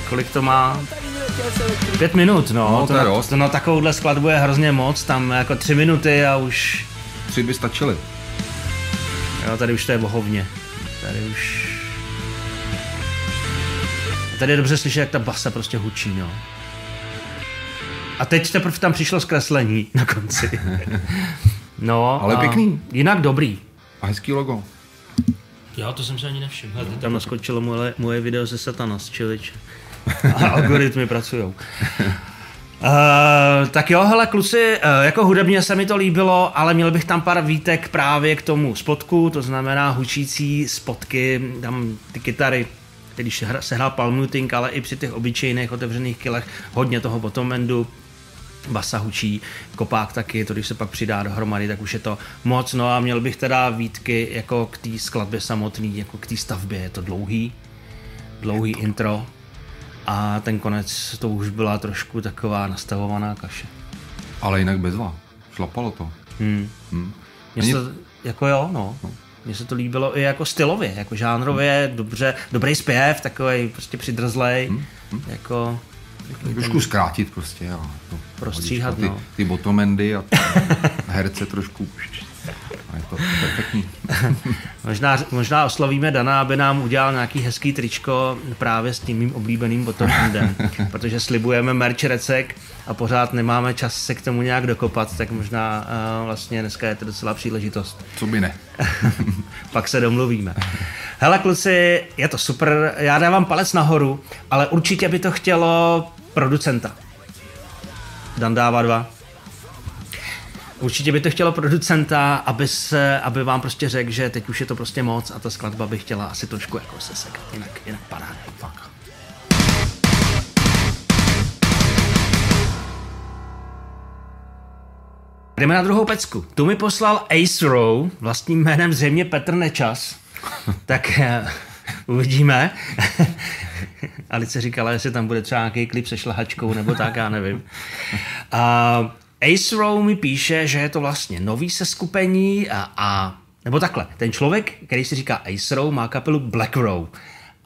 Speaker 1: Kolik to má? Pět minut, no.
Speaker 2: no to, to,
Speaker 1: na, to na takovouhle skladbu je hrozně moc, tam jako tři minuty a už...
Speaker 2: Tři by stačily.
Speaker 1: Jo, tady už to je bohovně. Tady už... Tady je dobře slyšet, jak ta basa prostě hučí, no. A teď teprve tam přišlo zkreslení na konci. No,
Speaker 2: Ale pěkný.
Speaker 1: Jinak dobrý.
Speaker 2: A hezký logo.
Speaker 1: Jo, to jsem se ani nevšiml. No, tam naskočilo moje, moje video ze Satanas, čili a algoritmy pracují. Uh, tak jo, hele kluci, uh, jako hudebně se mi to líbilo, ale měl bych tam pár výtek právě k tomu spotku, to znamená hučící spotky, tam ty kytary, když se hrál palmuting, ale i při těch obyčejných otevřených kilech hodně toho bottom endu, basa hučí, kopák taky, to když se pak přidá dohromady, tak už je to moc. No a měl bych teda výtky jako k té skladbě samotný, jako k té stavbě, je to dlouhý, dlouhý intro a ten konec to už byla trošku taková nastavovaná kaše.
Speaker 2: Ale jinak bezva, šlapalo to.
Speaker 1: Hmm. Hmm. Mně se, jako jo, no. no. Mně se to líbilo i jako stylově, jako žánrově, hmm. dobře, dobrý zpěv, takový prostě přidrzlej, hmm. Hmm. jako
Speaker 2: Trošku zkrátit prostě, jo.
Speaker 1: Prostříhat, ty,
Speaker 2: no. Ty bottomendy a herce trošku... A perfektní.
Speaker 1: možná, možná oslovíme Dana, aby nám udělal nějaký hezký tričko právě s tím mým oblíbeným bottomendem, protože slibujeme merch recek a pořád nemáme čas se k tomu nějak dokopat, tak možná uh, vlastně dneska je to docela příležitost.
Speaker 2: Co by ne.
Speaker 1: Pak se domluvíme. Hele kluci, je to super, já dávám palec nahoru, ale určitě by to chtělo producenta. Dan dává dva. Určitě by to chtělo producenta, aby, se, aby vám prostě řekl, že teď už je to prostě moc a ta skladba by chtěla asi trošku jako sesekat, jinak, jinak paráda. Fakt. Jdeme na druhou pecku. Tu mi poslal Ace Row, vlastním jménem zřejmě Petr Nečas. tak uh, uvidíme. Alice říkala, jestli tam bude třeba nějaký klip se šlahačkou nebo tak, já nevím. Uh, Ace Row mi píše, že je to vlastně nový seskupení a, a nebo takhle, ten člověk, který si říká Ace Row, má kapelu Black Row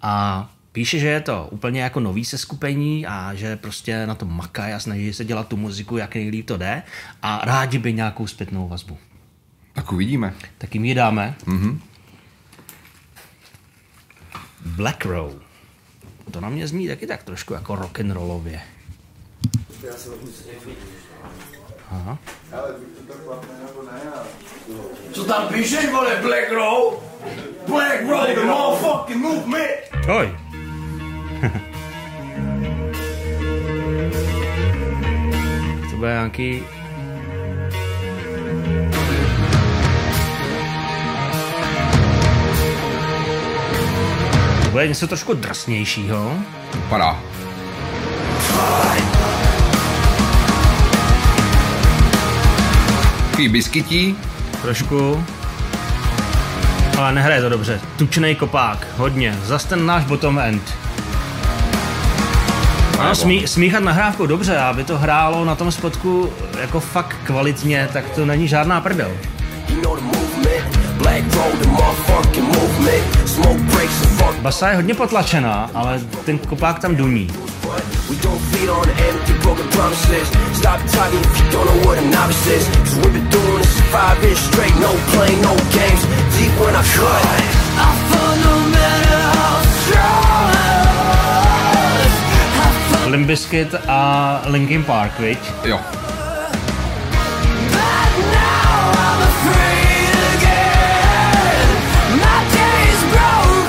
Speaker 1: a píše, že je to úplně jako nový seskupení a že prostě na to makají a snaží se dělat tu muziku, jak nejlíp to jde a rádi by nějakou zpětnou vazbu.
Speaker 2: Tak uvidíme.
Speaker 1: Tak jim ji dáme. Mm-hmm. Black Row. To na mě zní taky tak trošku jako rock and rollově.
Speaker 3: Aha. Co tam píšeš, vole, Black Row? Black Row, the motherfucking movement!
Speaker 1: Oj. to bude nějaký bude něco trošku drsnějšího.
Speaker 2: Vypadá. Takový biskytí.
Speaker 1: Trošku. Ale nehraje to dobře. Tučnej kopák, hodně. Zas ten náš bottom end. Ano, smí, smíchat nahrávkou dobře, aby to hrálo na tom spotku jako fakt kvalitně, tak to není žádná prdel. Basa je hodně potlačená, ale ten kopák tam duní. We don't feed on empty broken promises Stop talking if you don't know what a novice is Cause we've been doing this for five years straight No playing, no games Deep when I cut I fall no matter how strong Limp Bizkit a Linkin Park, viď?
Speaker 2: Jo.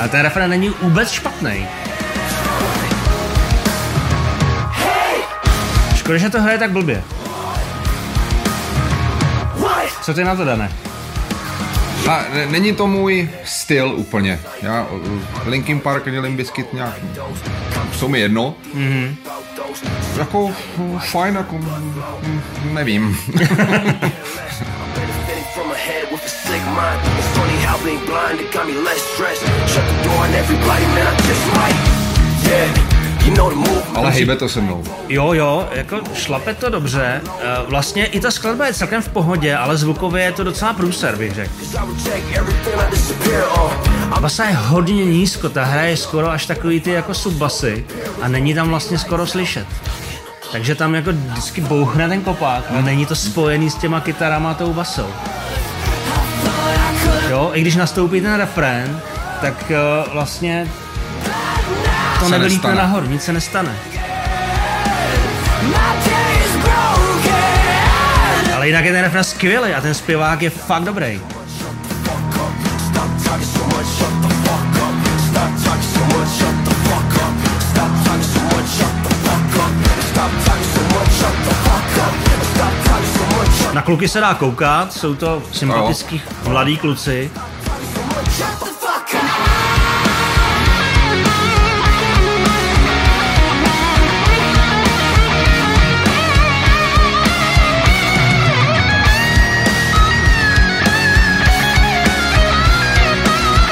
Speaker 1: A ten referen není vůbec špatný. Škoda, že to hraje tak blbě. Co ty na to, Dane?
Speaker 2: A není to můj styl úplně. Já Linkin Park ani Limp Bizkit nějak jsou mi jedno. Mm-hmm. Jako fajn, jako nevím. yeah. Ale hejbe to se mnou.
Speaker 1: Jo, jo, jako šlape to dobře. Eh, vlastně i ta skladba je celkem v pohodě, ale zvukově je to docela průser, bych řekl. Basa je hodně nízko, ta hra je skoro až takový ty jako subbasy a není tam vlastně skoro slyšet. Takže tam jako vždycky bouchne ten kopák, ale není to spojený s těma kytarama a tou basou. Jo, i když nastoupí ten refrén, tak uh, vlastně to nevylítne nahoru, nic se nestane. Ale jinak je ten refren skvělý a ten zpěvák je fakt dobrý. Na kluky se dá koukat, jsou to sympatický mladí kluci.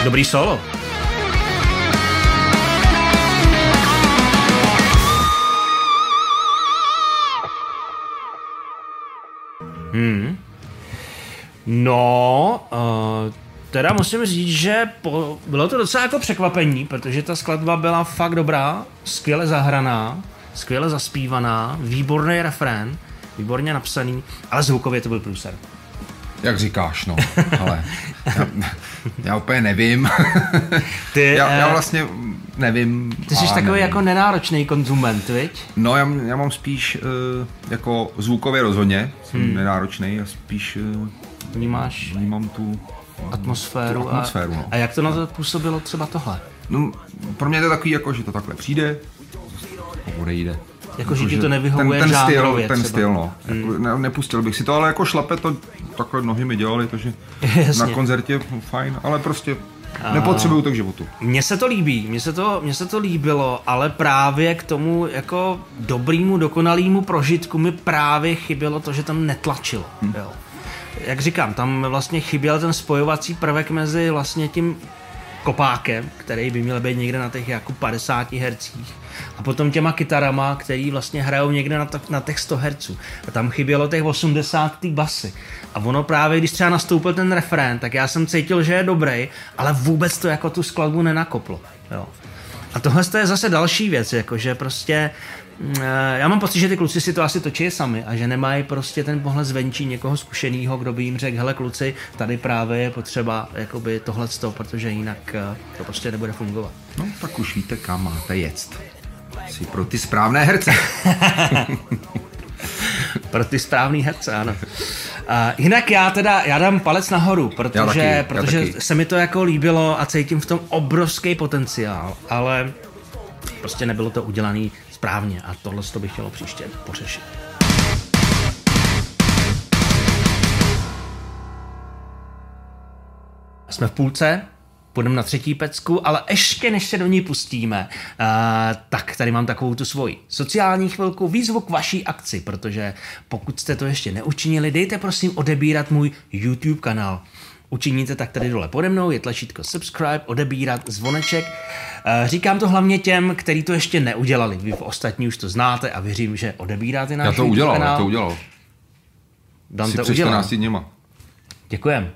Speaker 1: Dobrý solo. Hmm. No, uh, teda musím říct, že po, bylo to docela jako překvapení, protože ta skladba byla fakt dobrá, skvěle zahraná, skvěle zaspívaná, výborný refrén, výborně napsaný, ale zvukově to byl průser.
Speaker 2: Jak říkáš, no, ale já, já úplně nevím.
Speaker 1: Ty,
Speaker 2: já, já
Speaker 1: eh,
Speaker 2: vlastně nevím.
Speaker 1: Ty jsi
Speaker 2: a
Speaker 1: takový
Speaker 2: nevím.
Speaker 1: jako nenáročný konzument, viď?
Speaker 2: No, já, já mám spíš uh, jako zvukově rozhodně, jsem hmm. nenáročný a spíš uh,
Speaker 1: Vnímáš
Speaker 2: vnímám tu
Speaker 1: atmosféru.
Speaker 2: tu atmosféru,
Speaker 1: a,
Speaker 2: no.
Speaker 1: a jak to na to působilo třeba tohle?
Speaker 2: No, pro mě je to takový, jako, že to takhle přijde, odejde.
Speaker 1: Jako, že ti to nevyhovuje
Speaker 2: ten, ten styl, ten
Speaker 1: třeba.
Speaker 2: styl, no. Jako, ne, nepustil bych si to, ale jako šlape to, takhle nohy mi dělali, takže na koncertě fajn, ale prostě nepotřebuju to k životu.
Speaker 1: Mně se to líbí, mně se to, mně se to líbilo, ale právě k tomu jako dobrýmu, dokonalému prožitku mi právě chybělo to, že tam netlačilo.
Speaker 2: Hm.
Speaker 1: Jo. Jak říkám, tam vlastně chyběl ten spojovací prvek mezi vlastně tím kopákem, který by měl být někde na těch jako 50 hercích a potom těma kytarama, který vlastně hrajou někde na, na těch 100 herců. A tam chybělo těch 80 tý basy. A ono právě, když třeba nastoupil ten refrén, tak já jsem cítil, že je dobrý, ale vůbec to jako tu skladbu nenakoplo. Jo. A tohle to je zase další věc, jako že prostě já mám pocit, že ty kluci si to asi točí sami a že nemají prostě ten pohled zvenčí někoho zkušeného, kdo by jim řekl, hele kluci, tady právě je potřeba jakoby tohleto, protože jinak eh, to prostě nebude fungovat.
Speaker 2: No, tak už víte, kam máte jet. Si pro ty správné herce.
Speaker 1: Pro ty správný herce, ano. A jinak já teda, já dám palec nahoru, protože,
Speaker 2: Já taky, já
Speaker 1: protože
Speaker 2: taky.
Speaker 1: se mi to jako líbilo a cítím v tom obrovský potenciál, ale prostě nebylo to udělané správně a tohle to bych chtělo příště pořešit. Jsme v půlce, půjdeme na třetí pecku, ale ještě než se do ní pustíme, uh, tak tady mám takovou tu svoji sociální chvilku, výzvu k vaší akci, protože pokud jste to ještě neučinili, dejte prosím odebírat můj YouTube kanál. Učiníte tak tady dole pode mnou, je tlačítko subscribe, odebírat, zvoneček. Eh, Říkám to hlavně těm, kteří to ještě neudělali. Vy ostatní už to znáte a věřím, že odebíráte náš
Speaker 2: Já to udělal,
Speaker 1: kanál.
Speaker 2: já to udělal.
Speaker 1: Dan to udělal.
Speaker 2: 14 dněma.
Speaker 1: Děkujem.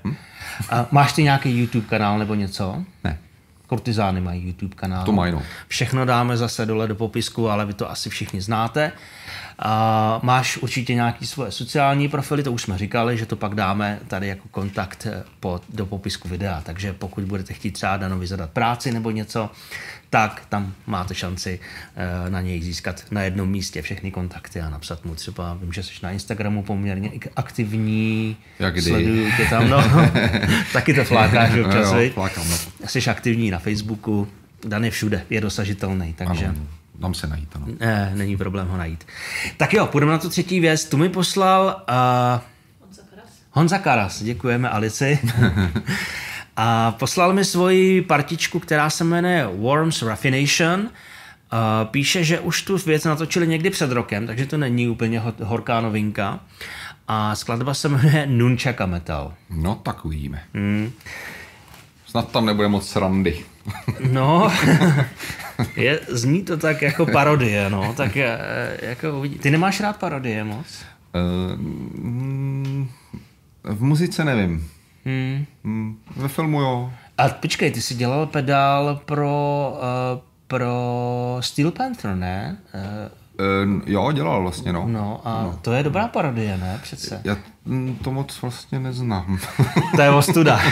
Speaker 1: A máš ty nějaký YouTube kanál nebo něco?
Speaker 2: Ne.
Speaker 1: Kurtizány mají YouTube kanál.
Speaker 2: To mají, no.
Speaker 1: Všechno dáme zase dole do popisku, ale vy to asi všichni znáte. A máš určitě nějaký svoje sociální profily, to už jsme říkali, že to pak dáme tady jako kontakt eh, pod, do popisku videa. Takže pokud budete chtít třeba Danovi zadat práci nebo něco, tak tam máte šanci eh, na něj získat na jednom místě všechny kontakty a napsat mu třeba, vím, že jsi na Instagramu poměrně aktivní,
Speaker 2: Jak kdy.
Speaker 1: sleduju tě tam, no, taky to flákáš občas,
Speaker 2: Jo, jo, flákám, no.
Speaker 1: Jsi aktivní na Facebooku, Dan je všude, je dosažitelný, takže
Speaker 2: Ano, dám se najít, ano.
Speaker 1: ne, není problém ho najít. Tak jo, půjdeme na tu třetí věc. Tu mi poslal uh, Honza Karas, děkujeme Alici. A poslal mi svoji partičku, která se jmenuje Worms Raffination. Uh, píše, že už tu věc natočili někdy před rokem, takže to není úplně ho- horká novinka. A skladba se jmenuje Nunchaka Metal.
Speaker 2: No, tak uvidíme.
Speaker 1: Hmm.
Speaker 2: Snad tam nebude moc srandy.
Speaker 1: No, je, zní to tak jako parodie, no, tak eh, jako uvidí. Ty nemáš rád parodie moc?
Speaker 2: Eh, v muzice nevím.
Speaker 1: Hmm.
Speaker 2: Mm, Ve filmu jo.
Speaker 1: A počkej, ty jsi dělal pedál pro, uh, pro Steel Panther, ne? Uh,
Speaker 2: Eh, Jo, dělal vlastně, no.
Speaker 1: no a no. to je dobrá parodie, ne? Přece.
Speaker 2: Já mm, to moc vlastně neznám.
Speaker 1: To je ostuda.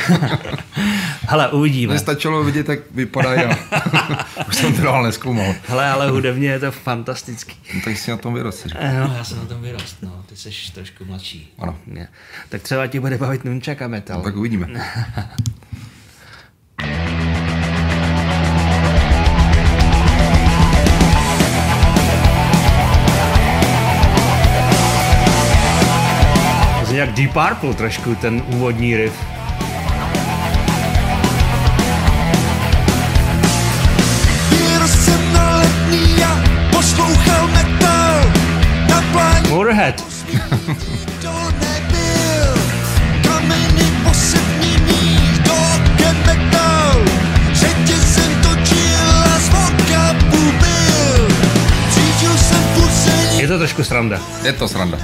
Speaker 1: Hele, uvidíme.
Speaker 2: Mně stačilo vidět, jak vypadají a už jsem to dál neskoumal.
Speaker 1: Hele, ale hudebně je to fantastický.
Speaker 2: No, tak si na tom vyrost.
Speaker 1: Eh, No, já jsem na tom vyrost, no. Ty jsi trošku mladší.
Speaker 2: Ano.
Speaker 1: Ne. Tak třeba ti bude bavit Nunchaka Metal.
Speaker 2: No, tak uvidíme.
Speaker 1: Jak Deep Purple trošku, ten úvodní riff.
Speaker 4: Pulsení
Speaker 1: Je to trošku sranda.
Speaker 2: Je to sranda.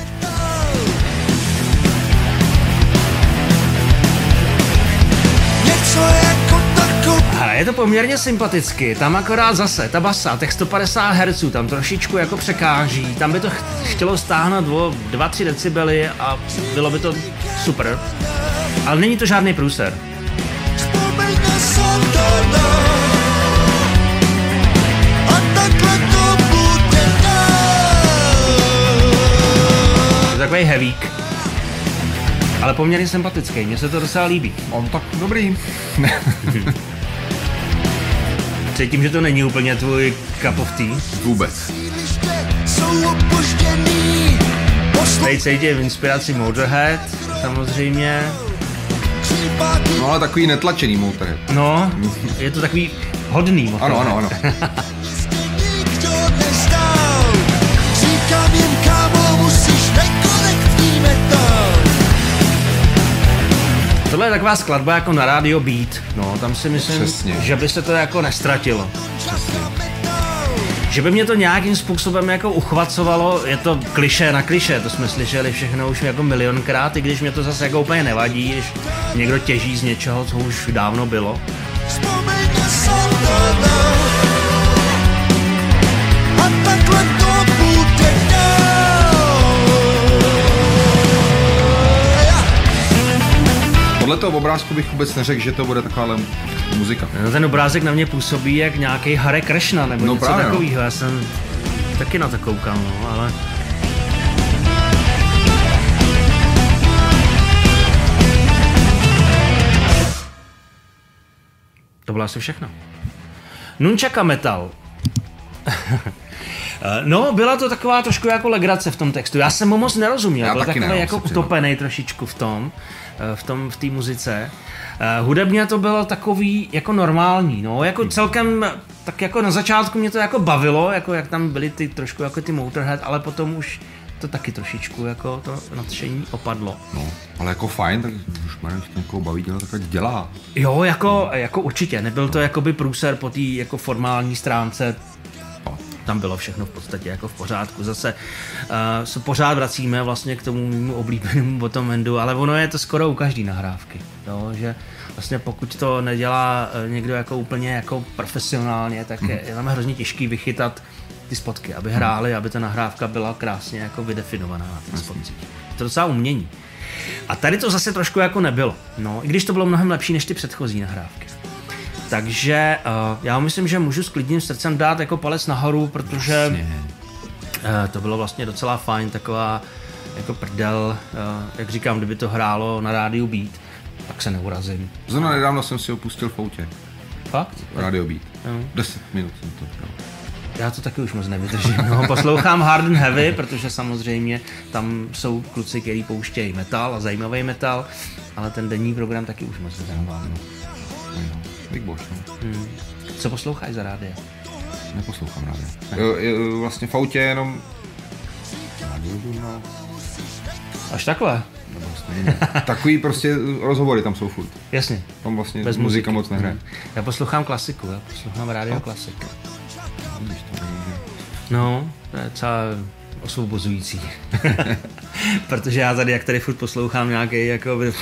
Speaker 1: Je to poměrně sympaticky, tam akorát zase, ta basa, těch 150 Hz, tam trošičku jako překáží, tam by to ch- chtělo stáhnout o 2-3 decibely a bylo by to super. Ale není to žádný průser. Je takový heavík. Ale poměrně sympatický, mně se to docela líbí.
Speaker 2: On tak dobrý.
Speaker 1: Cítím, že to není úplně tvůj cup of tea.
Speaker 2: Vůbec.
Speaker 1: Tady cítím inspiraci Motorhead, samozřejmě.
Speaker 2: No ale takový netlačený Motorhead.
Speaker 1: No, je to takový hodný Motorhead.
Speaker 2: Ano, ano, ano.
Speaker 1: Tohle je taková skladba jako na Radio Beat. No, tam si myslím,
Speaker 2: Přesně.
Speaker 1: že by se to jako nestratilo. Že by mě to nějakým způsobem jako uchvacovalo, je to kliše na kliše, to jsme slyšeli všechno už jako milionkrát, i když mě to zase jako úplně nevadí, když někdo těží z něčeho, co už dávno bylo.
Speaker 4: Vzpomeň na
Speaker 2: Podle toho obrázku bych vůbec neřekl, že to bude taková muzika.
Speaker 1: No, ten obrázek na mě působí jak nějaký Hare Krishna nebo
Speaker 2: No
Speaker 1: něco
Speaker 2: právě, no.
Speaker 1: takového. Já jsem taky na to koukal, no, ale... To bylo asi všechno. Nunchaka Metal. No, byla to taková trošku jako legrace v tom textu. Já jsem mu moc nerozuměl.
Speaker 2: Já
Speaker 1: Byl takový
Speaker 2: ne,
Speaker 1: jako utopený trošičku v tom, eh, v tom, v té muzice. Eh, Hudebně to bylo takový jako normální, no, jako celkem, tak jako na začátku mě to jako bavilo, jako jak tam byly ty trošku jako ty Motorhead, ale potom už to taky trošičku jako to nadšení opadlo.
Speaker 2: No, ale jako fajn, tak už má, někoho baví dělat, tak dělá.
Speaker 1: Jo, jako, jako určitě, nebyl to jakoby průser po té jako formální stránce,
Speaker 2: No.
Speaker 1: Tam bylo všechno v podstatě jako v pořádku. Zase uh, se pořád vracíme vlastně k tomu mému oblíbenému bottom endu, ale ono je to skoro u každý nahrávky. Jo? Že vlastně pokud to nedělá eh, někdo jako úplně jako profesionálně, tak je, je tam hrozně těžký vychytat ty spotky, aby hráli, aby ta nahrávka byla krásně jako vydefinovaná na těch spotcích. Je to docela umění. A tady to zase trošku jako nebylo. No, i když to bylo mnohem lepší než ty předchozí nahrávky. Takže uh, já myslím, že můžu s klidným srdcem dát jako palec nahoru, protože uh, to bylo vlastně docela fajn, taková jako prdel, uh, jak říkám, kdyby to hrálo na rádiu Beat, tak se neurazím.
Speaker 2: Zrovna nedávno jsem si ho pustil v autě.
Speaker 1: Fakt?
Speaker 2: Radio Beat.
Speaker 1: Jo.
Speaker 2: 10 minut jsem to bral.
Speaker 1: Já to taky už moc nevydržím. No, poslouchám Hard and Heavy, protože samozřejmě tam jsou kluci, kteří pouštějí metal a zajímavý metal, ale ten denní program taky už moc nedávám. No.
Speaker 2: No, Big Boss, no.
Speaker 1: Co posloucháš za rádio?
Speaker 2: Neposlouchám rádio. Jo, jo, vlastně v autě jenom... Radiožurnál?
Speaker 1: Až takhle?
Speaker 2: Nebo vlastně. Takový prostě rozhovory tam jsou furt.
Speaker 1: Jasně.
Speaker 2: Tam vlastně
Speaker 1: Bez
Speaker 2: muzika
Speaker 1: muziky.
Speaker 2: moc nehraje.
Speaker 1: Já poslouchám klasiku, já poslouchám rádio klasik.
Speaker 2: Vidíš to, že-
Speaker 1: No, to je docela osvobozující. Protože já tady, jak tady furt poslouchám nějaký, jako by,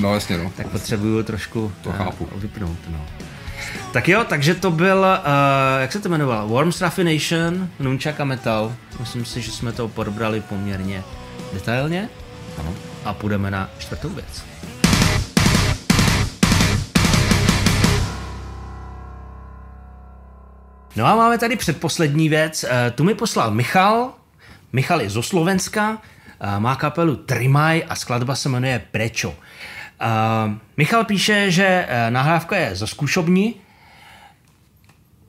Speaker 2: No jasně, no.
Speaker 1: tak potřebuju trošku
Speaker 2: To
Speaker 1: eh,
Speaker 2: chápu.
Speaker 1: vypnout. No. Tak jo, takže to byl, uh, jak se to jmenovalo? Worms Raffination, Nunchaka Metal. Myslím si, že jsme to probrali poměrně detailně.
Speaker 2: Ano.
Speaker 1: A půjdeme na čtvrtou věc. No a máme tady předposlední věc. Eh, Tu mi poslal Michal. Michal je zo Slovenska, má kapelu Trimaj a skladba se jmenuje Prečo. Michal píše, že eh, nahrávka je ze zkušobní,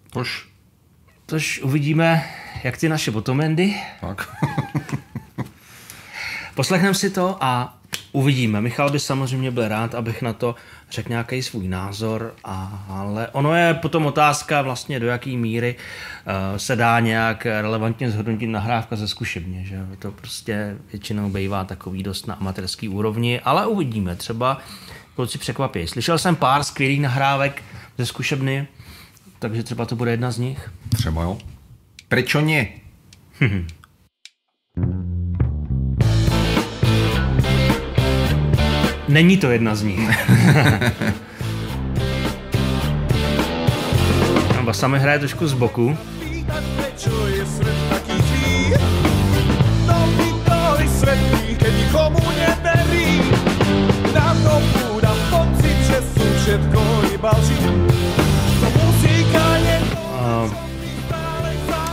Speaker 2: Tož,
Speaker 1: což uvidíme, jak ty naše botomendy.
Speaker 2: tak.
Speaker 1: Poslechneme si to a uvidíme. Michal by samozřejmě byl rád, abych na to řekl nějaký svůj názor, a, ale ono je potom otázka vlastně, do jaké míry uh, se dá nějak relevantně zhodnotit nahrávka ze zkušebně, že to prostě většinou bývá takový dost na amatérský úrovni, ale uvidíme, třeba kluci překvapí. Slyšel jsem pár skvělých nahrávek ze zkušebny, takže třeba to bude jedna z nich.
Speaker 2: Třeba jo. Prečo ne?
Speaker 1: Není to jedna z nich. Basa mi hraje trošku z boku.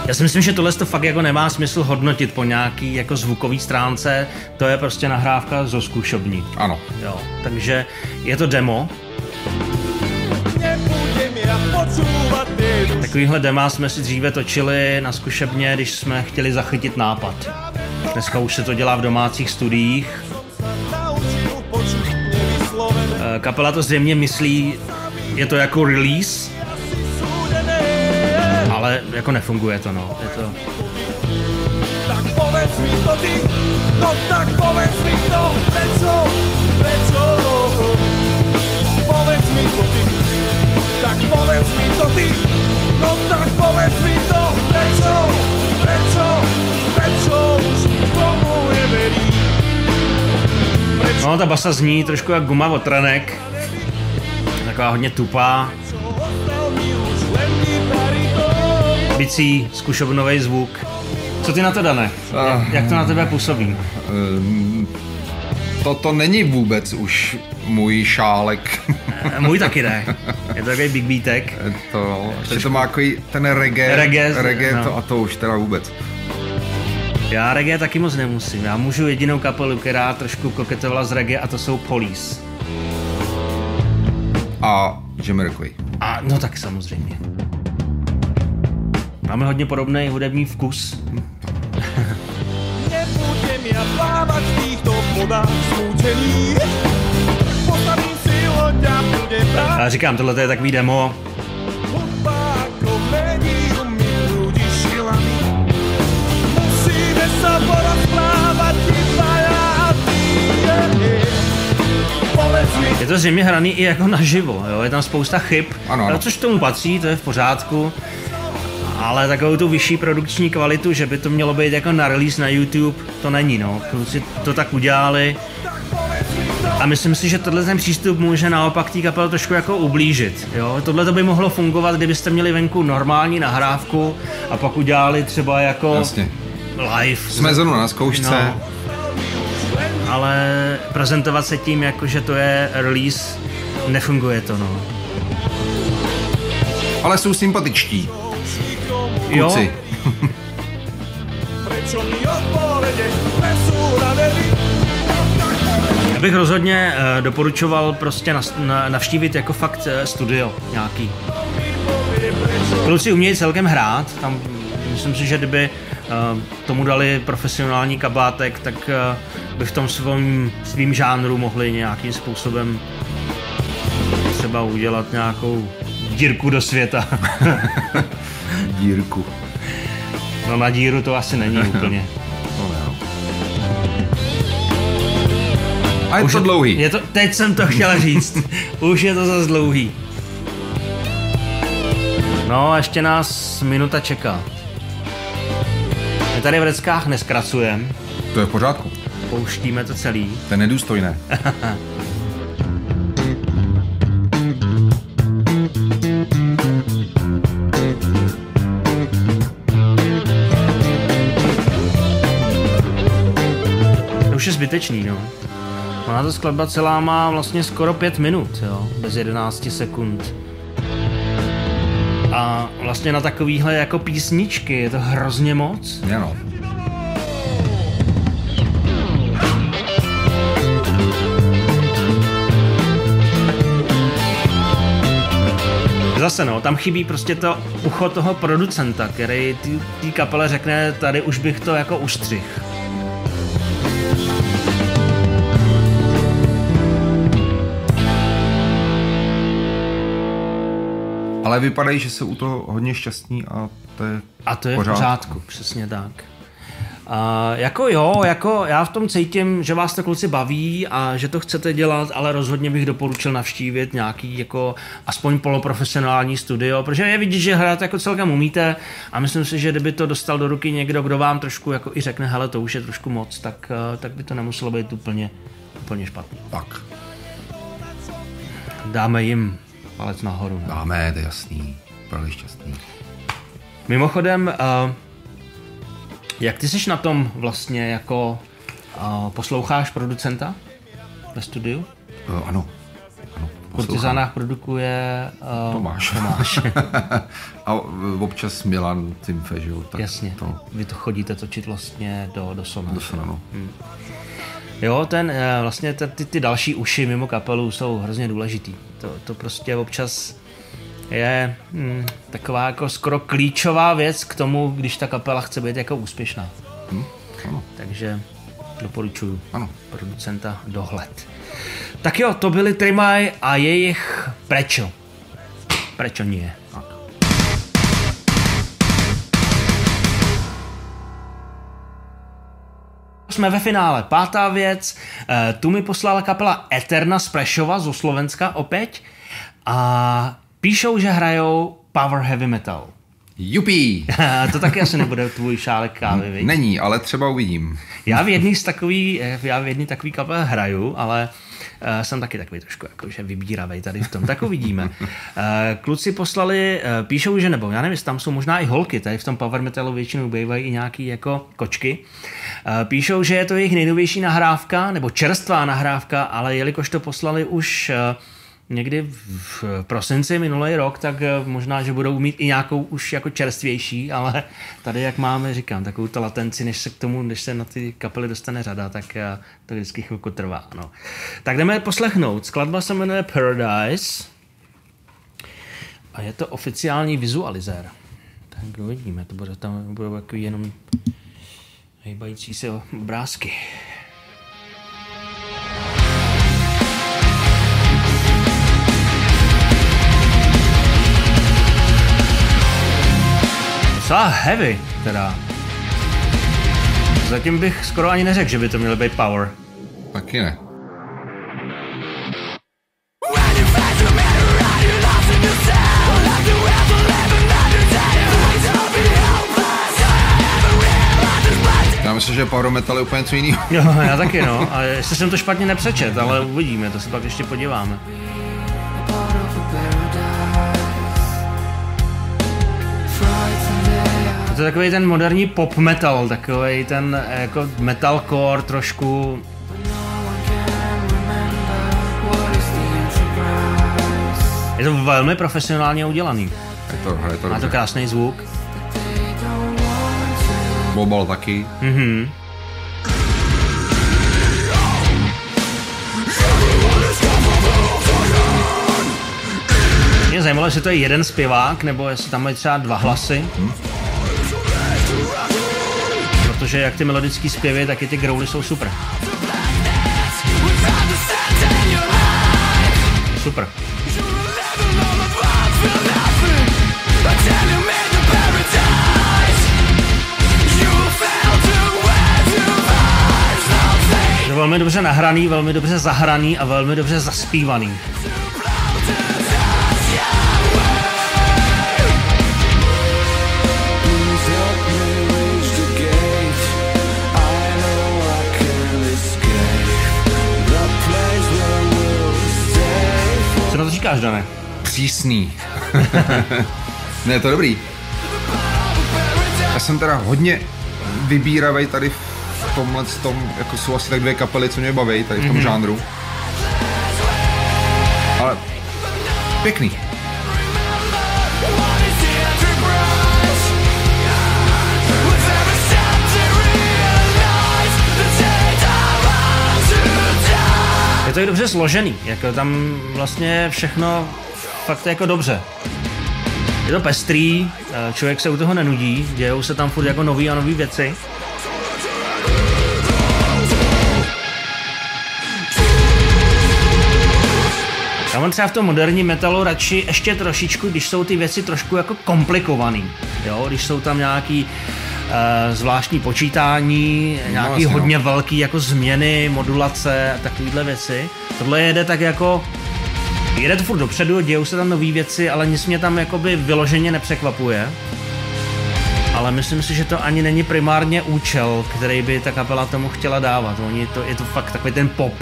Speaker 1: Já si myslím, že tohle to fakt jako nemá smysl hodnotit po nějaký jako zvukový stránce, to je prostě nahrávka zo zkušobní.
Speaker 2: Ano.
Speaker 1: Jo, takže je to demo. Takovýhle dema jsme si dříve točili na zkušebně, když jsme chtěli zachytit nápad. Dneska už se to dělá v domácích studiích. Eh, Kapela to zřejmě myslí, je to jako release, jako nefunguje to, no. Je to...
Speaker 5: Tak povedz mi to ty, no tak povedz mi to, prečo, prečo? Povedz mi to ty, tak povedz mi to ty, no tak povedz mi to, prečo, prečo, prečo už tomu neverí.
Speaker 1: No, ta basa zní trošku jak guma od trenek. Taková hodně tupá, bicí, zkušobnový zvuk. Co ty na to, Dane? Jak, jak to na tebe působí?
Speaker 2: Toto není vůbec už můj šálek.
Speaker 1: Eh, Můj taky ne. Je to takový big beatek.
Speaker 2: to, že to má takový ten reggae,
Speaker 1: Reggae,
Speaker 2: reggae
Speaker 1: no.
Speaker 2: to, a to už teda vůbec.
Speaker 1: Já reggae taky moc nemusím. Já můžu jedinou kapelu, která trošku koketovala z reggae a to jsou Police.
Speaker 2: A Jamiroquai.
Speaker 1: A no tak samozřejmě. Máme hodně podobný hudební vkus.
Speaker 5: Nebudem ja plávať v týchto vodách. Postavím si loď a budem brať
Speaker 1: A říkám, tohle je takový demo.
Speaker 5: hudba ako médium mi prúdi šilami. Musíme sa porozprávať iba ja a ty.
Speaker 1: Je to zřejmě hraný i jako naživo, jo? je tam spousta chyb,
Speaker 2: Ano, ano.
Speaker 1: což tomu patří, to je v pořádku. Ale takovou tu vyšší produkční kvalitu, že by to mělo být jako na release na YouTube, to není, no. Kluci to tak udělali. A myslím si, že tenhle ten přístup může naopak té kapel trošku jako ublížit. Jo? Tohle to by mohlo fungovat, kdybyste měli venku normální nahrávku a pak udělali třeba jako
Speaker 2: Jasně.
Speaker 1: live.
Speaker 2: Jsme zrovna na zkoušce.
Speaker 1: No. Ale prezentovat se tím, jako že to je release, nefunguje to, no.
Speaker 2: Ale jsou sympatičtí. Kluci.
Speaker 1: já bych rozhodně eh, doporučoval prostě navštívit jako fakt eh, studio nějaký. Kluci umějí celkem hrát, tam myslím si, že kdyby eh, tomu dali profesionální kabátek, tak by v tom svým, svým žánru mohli nějakým způsobem třeba udělat nějakou dírku do světa.
Speaker 2: Dírku.
Speaker 1: No na díru to asi není úplně.
Speaker 2: No, jo. A je to dlouhý.
Speaker 1: Je to, teď jsem to chtěl říct. Už je to zase dlouhý. No a ještě nás minuta čeká. My tady v Reckách neskracujeme,
Speaker 2: To je v pořádku.
Speaker 1: pouštíme to celý.
Speaker 2: To je nedůstojné.
Speaker 1: zbytečný, no. Ona ta skladba celá má vlastně skoro pět minut, jo, bez 11 sekund. A vlastně na takovýhle jako písničky je to hrozně moc.
Speaker 2: Ano.
Speaker 1: Zase no, tam chybí prostě to ucho toho producenta, který té kapele řekne, tady už bych to jako ustřih.
Speaker 2: Ale vypadají, že jsou u toho hodně šťastní a to je
Speaker 1: A to je v pořádku, přesně tak. A jako jo, jako já v tom cítím, že vás to kluci baví a že to chcete dělat, ale rozhodně bych doporučil navštívit nějaký jako aspoň poloprofesionální studio, protože je vidět, že hrát jako celkem umíte a myslím si, že kdyby to dostal do ruky někdo, kdo vám trošku jako i řekne, hele, to už je trošku moc, tak, eh, tak by to nemuselo být úplně, úplně špatný.
Speaker 2: tak.
Speaker 1: Dáme jim palec nahoru. No.
Speaker 2: Dáme, to je jasný. Byli šťastní.
Speaker 1: Mimochodem, uh, jak ty jsi na tom vlastně jako uh, posloucháš producenta ve studiu?
Speaker 2: Uh, ano. ano.
Speaker 1: Kurtizánách produkuje uh,
Speaker 2: Tomáš.
Speaker 1: Tomáš.
Speaker 2: A občas Milan Timfe, že jo? Tak
Speaker 1: Jasně.
Speaker 2: To,
Speaker 1: Vy to chodíte točit vlastně do, do Sona.
Speaker 2: to se no.
Speaker 1: Jo, ten, eh, vlastně ten, ty, ty další uši mimo kapelu jsou hrozně důležitý. To, to prostě občas je hm, taková jako skoro klíčová věc k tomu, když ta kapela chce být jako úspěšná.
Speaker 2: Hm? Ano,
Speaker 1: Takže doporučuju
Speaker 2: ano.
Speaker 1: producenta dohled. Tak jo, to byly Trimaj a jejich Prečo. Prečo nie.
Speaker 2: Tak.
Speaker 1: Jsme ve finále. Pátá věc. eh, Tu mi poslala kapela Eterna z Prešova, zo Slovenska opět. A píšou, že hrajou power heavy metal.
Speaker 2: Jupí!
Speaker 1: to taky asi nebude tvůj šálek kávy, viď?
Speaker 2: Není, ale třeba uvidím.
Speaker 1: Já v jedný z takový, eh, já v jedný takový kapel hraju, ale uh, jsem taky takový trošku jakože vybíravej tady v tom, tak uvidíme. Uh, kluci poslali, uh, píšou, že nebo já nevím, tam jsou možná i holky, tady v tom power metalu většinou bývají i nějaký jako kočky. Uh, píšou, že je to jejich nejnovější nahrávka, nebo čerstvá nahrávka, ale jelikož to poslali už uh, někdy v prosinci minulý rok, tak eh, možná, že budou mít i nějakou už jako čerstvější, ale tady, jak máme, říkám, takovou to latenci, než se k tomu, než se na ty kapely dostane řada, tak eh, to vždycky chvilku trvá. No. Tak jdeme poslechnout. Skladba se jmenuje Paradise a je to oficiální vizualizér. Tak uvidíme, to bude tam takový jenom hejbající se obrázky. Docela heavy, teda. Zatím bych skoro ani neřekl, že by to mělo být power.
Speaker 2: Taky ne. Já myslím, že power metal je úplně něco jiného.
Speaker 1: Jo, já taky no. A jestli jsem to špatně nepřečet, ale uvidíme, to se pak ještě podíváme. To je takový ten moderní pop metal, takový ten eh, jako metalcore trošku. Je to velmi profesionálně udělaný.
Speaker 2: Je to, je to
Speaker 1: Má to krásný zvuk.
Speaker 2: Bobal taky.
Speaker 1: Mhm. Mě zajímalo, jestli to je jeden zpěvák, nebo jestli tam mají třeba dva hlasy. Protože jak ty melodické zpěvy, tak i ty growly jsou super. Super. To velmi dobře nahraný, velmi dobře zahraný a velmi dobře zaspívaný. Co na to říkáš, Dane?
Speaker 2: Přísný. ne, to dobrý. Já jsem teda hodně vybíravej tady v tomhle tom, jako jsou asi tak dvě kapely, co mě baví tady v tom mm-hmm. žánru. Ale pěkný.
Speaker 1: Je to i dobře složený, jako tam vlastně všechno fakt jako dobře. Je to pestrý, eh, člověk se u toho nenudí, dějou se tam furt jako nový a nový věci. Já mám třeba v tom moderním metalu radši ještě trošičku, když jsou ty věci trošku jako komplikovaný. Jo, když jsou tam nějaký uh, zvláštní počítání, nějaký
Speaker 2: vlastně, no.
Speaker 1: hodně velký jako změny, modulace a takovéhle věci. Tohle jede tak jako Jede to furt dopředu, dějou se tam nové věci, ale nic mě tam jakoby vyloženě nepřekvapuje. Ale myslím si, že to ani není primárně účel, který by ta kapela tomu chtěla dávat. Oni to, je to fakt takový ten pop.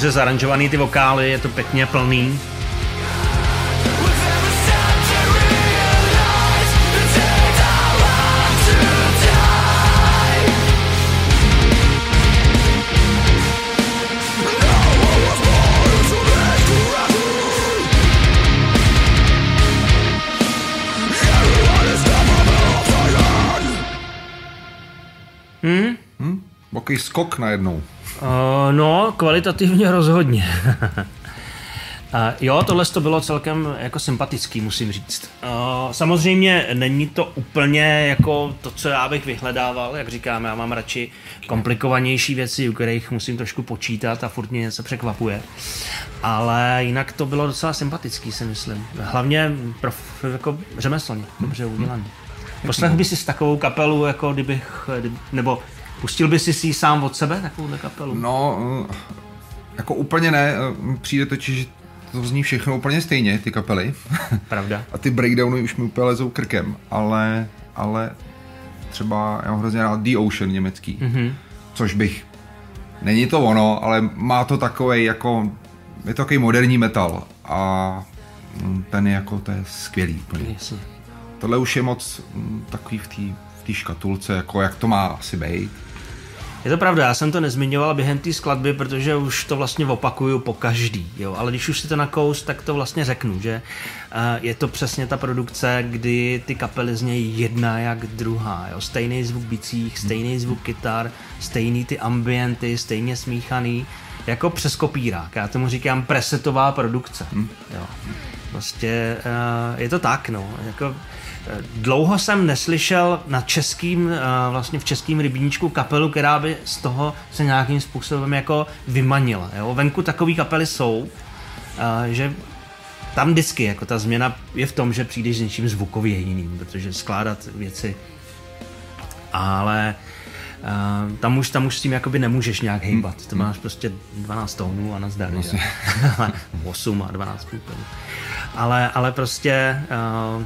Speaker 1: Dobře zaranžovaný ty vokály, je to pěkně plný.
Speaker 2: Takový skok najednou.
Speaker 1: Uh, no, kvalitativně rozhodně. Uh, jo, tohle to bylo celkem jako sympatický, musím říct. Uh, samozřejmě není to úplně jako to, co já bych vyhledával, jak říkám, já mám radši komplikovanější věci, u kterých musím trošku počítat a furt mě něco překvapuje. Ale jinak to bylo docela sympatický, si myslím. Hlavně prof, jako řemeslně, dobře udělaný. Poslech by si s takovou kapelu, jako kdybych, kdyby, nebo pustil by si si ji sám od sebe, takovou kapelu?
Speaker 2: No, eh, jako úplně ne. eh, Přijde totiž, že to zní všechno úplně stejně, ty kapely.
Speaker 1: Pravda.
Speaker 2: A ty breakdowny už mi úplně lezou krkem, ale, ale třeba já mám hrozně rád The Ocean německý, mm-hmm. což bych, není to ono, ale má to takový jako, je to takový moderní metal a mm, ten je jako, to je skvělý úplně.
Speaker 1: Jasně.
Speaker 2: Tohle už je moc mm, takový v té v té škatulce, jako jak to má asi být.
Speaker 1: Je to pravda, já jsem to nezmiňoval během té skladby, protože už to vlastně opakuju po každý, jo, ale když už si to nakous, tak to vlastně řeknu, že uh, je to přesně ta produkce, kdy ty kapely znějí jedna jak druhá, jo, stejný zvuk bicích, stejný zvuk kytar, stejný ty ambienty, stejně smíchaný, jako přes kopírák, já tomu říkám presetová produkce, jo. Prostě uh, je to tak, no, jako Dlouho jsem neslyšel na českým, eh, vlastně v českým rybníčku kapelu, která by z toho se nějakým způsobem jako vymanila. Jo? Venku takové kapely jsou, eh, že tam vždycky jako ta změna je v tom, že přijdeš s něčím zvukově jiným, protože skládat věci ale uh, tam, už, tam už s tím jakoby nemůžeš nějak hejbat. To máš prostě 12 tónů a nazdar. Vlastně. 8 a 12 tónů. Ale, ale prostě uh,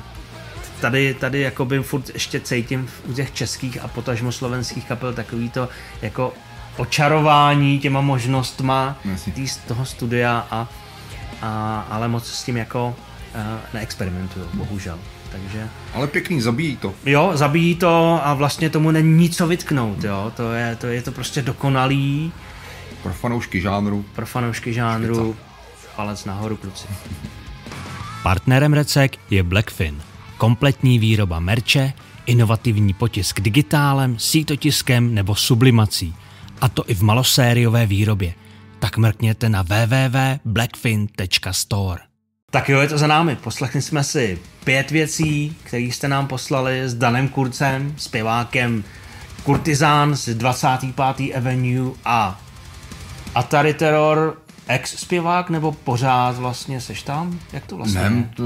Speaker 1: tady, tady jakoby furt ještě cítím u těch českých a potažmo slovenských kapel takový to jako očarování těma možnostma tý, z toho studia a, a, ale moc s tím jako uh, neexperimentuju, bohužel. Takže...
Speaker 2: Ale pěkný, zabíjí to.
Speaker 1: Jo, zabíjí to a vlastně tomu není nic co vytknout, jo. To je to, je to prostě dokonalý.
Speaker 2: Pro fanoušky žánru.
Speaker 1: Pro fanoušky žánru. Palec nahoru, kluci.
Speaker 6: Partnerem Recek je Blackfin. Kompletní výroba merče, inovativní potisk digitálem, sítotiskem nebo sublimací. A to i v malosériové výrobě. Tak mrkněte na www.blackfin.store.
Speaker 1: Tak jo, je to za námi. Poslechli jsme si pět věcí, které jste nám poslali s Danem Kurcem, zpěvákem Kurtizán z 25. Avenue a Atari Terror, ex zpěvák nebo pořád vlastně seš tam? Jak to vlastně
Speaker 2: Ne, to,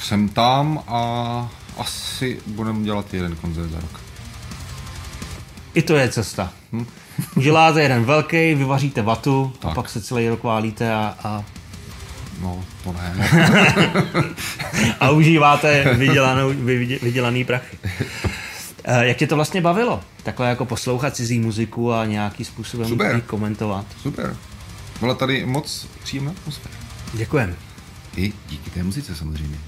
Speaker 2: jsem tam a asi budeme dělat jeden koncert za rok.
Speaker 1: I to je cesta. Uděláte jeden velký, vyvaříte vatu a
Speaker 2: Tak.
Speaker 1: pak se celý rok válíte a, a,
Speaker 2: No, to ne.
Speaker 1: a užíváte vydělanou, vy- vydělaný prachy. Eh, Jak tě to vlastně bavilo? Takhle jako poslouchat cizí muziku a nějaký způsobem
Speaker 2: Super.
Speaker 1: komentovat.
Speaker 2: Super. Byla tady moc příjemná atmosféra.
Speaker 1: Děkujem.
Speaker 2: I díky té muzice samozřejmě.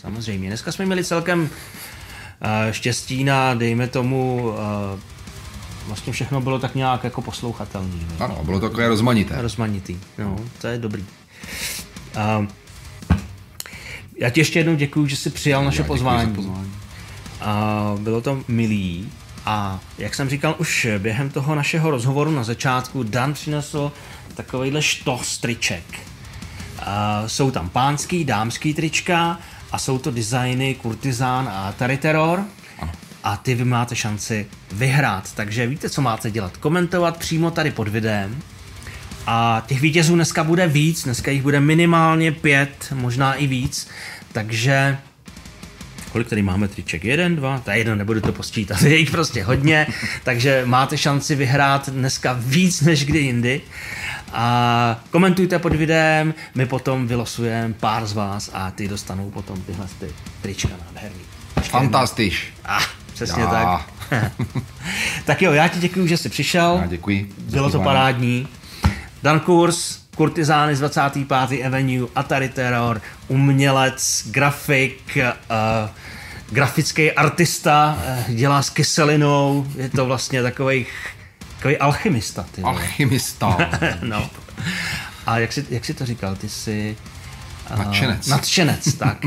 Speaker 1: Samozřejmě. Dneska jsme měli celkem eh, štěstí na, dejme tomu, eh, vlastně všechno bylo tak nějak jako poslouchatelný. ne?
Speaker 2: Ano, bylo to takové rozmanité.
Speaker 1: Rozmanitý. No, to je dobrý. Uh, já ti ještě jednou děkuji, že jsi přijal naše pozvání.
Speaker 2: pozvání.
Speaker 1: A bylo to milý. A jak jsem říkal už během toho našeho rozhovoru na začátku, Dan přinesl takovýhle štos triček. A jsou tam pánský, dámský trička a jsou to designy Kurtizán a Atari Terror. A ty vy máte šanci vyhrát. Takže víte, co máte dělat. Komentovat přímo tady pod videem. A těch vítězů dneska bude víc, dneska jich bude minimálně pět, možná i víc. Takže kolik tady máme triček? Jeden, dva, to je jedno, nebudu to posčítat, je jich prostě hodně, takže máte šanci vyhrát dneska víc než kdy jindy. A komentujte pod videem, my potom vylosujeme pár z vás a ty dostanou potom tyhle ty trička nádherný.
Speaker 2: Fantastiš.
Speaker 1: Ah, přesně
Speaker 2: Já.
Speaker 1: tak. tak jo, já ti děkuji, že jsi přišel.
Speaker 2: Já děkuji.
Speaker 1: Bylo to parádní. Dan Kurs, kurtizány z 25. Avenue, Atari Terror, umělec, grafik, uh, grafický artista, uh, dělá s kyselinou, je to vlastně takový takový alchymista. Ty.
Speaker 2: Alchymista.
Speaker 1: no. A jak jsi, jak jsi to říkal? Ty jsi... Uh,
Speaker 2: Nadšenec.
Speaker 1: Nadšenec, tak.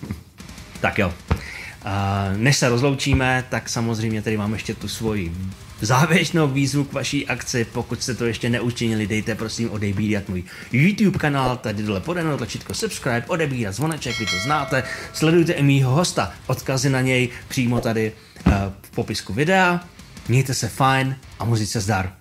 Speaker 1: tak jo. Uh, než se rozloučíme, tak samozřejmě tady mám ještě tu svoji závěrečnou výzvu k vaší akci. Pokud jste to ještě neučinili, dejte prosím odebírat můj YouTube kanál, tady dole podanou tlačítko subscribe, odebírat zvoneček, vy to znáte. Sledujte i mýho hosta, odkazy na něj přímo tady uh, v popisku videa. Mějte se fajn a muzice zdar.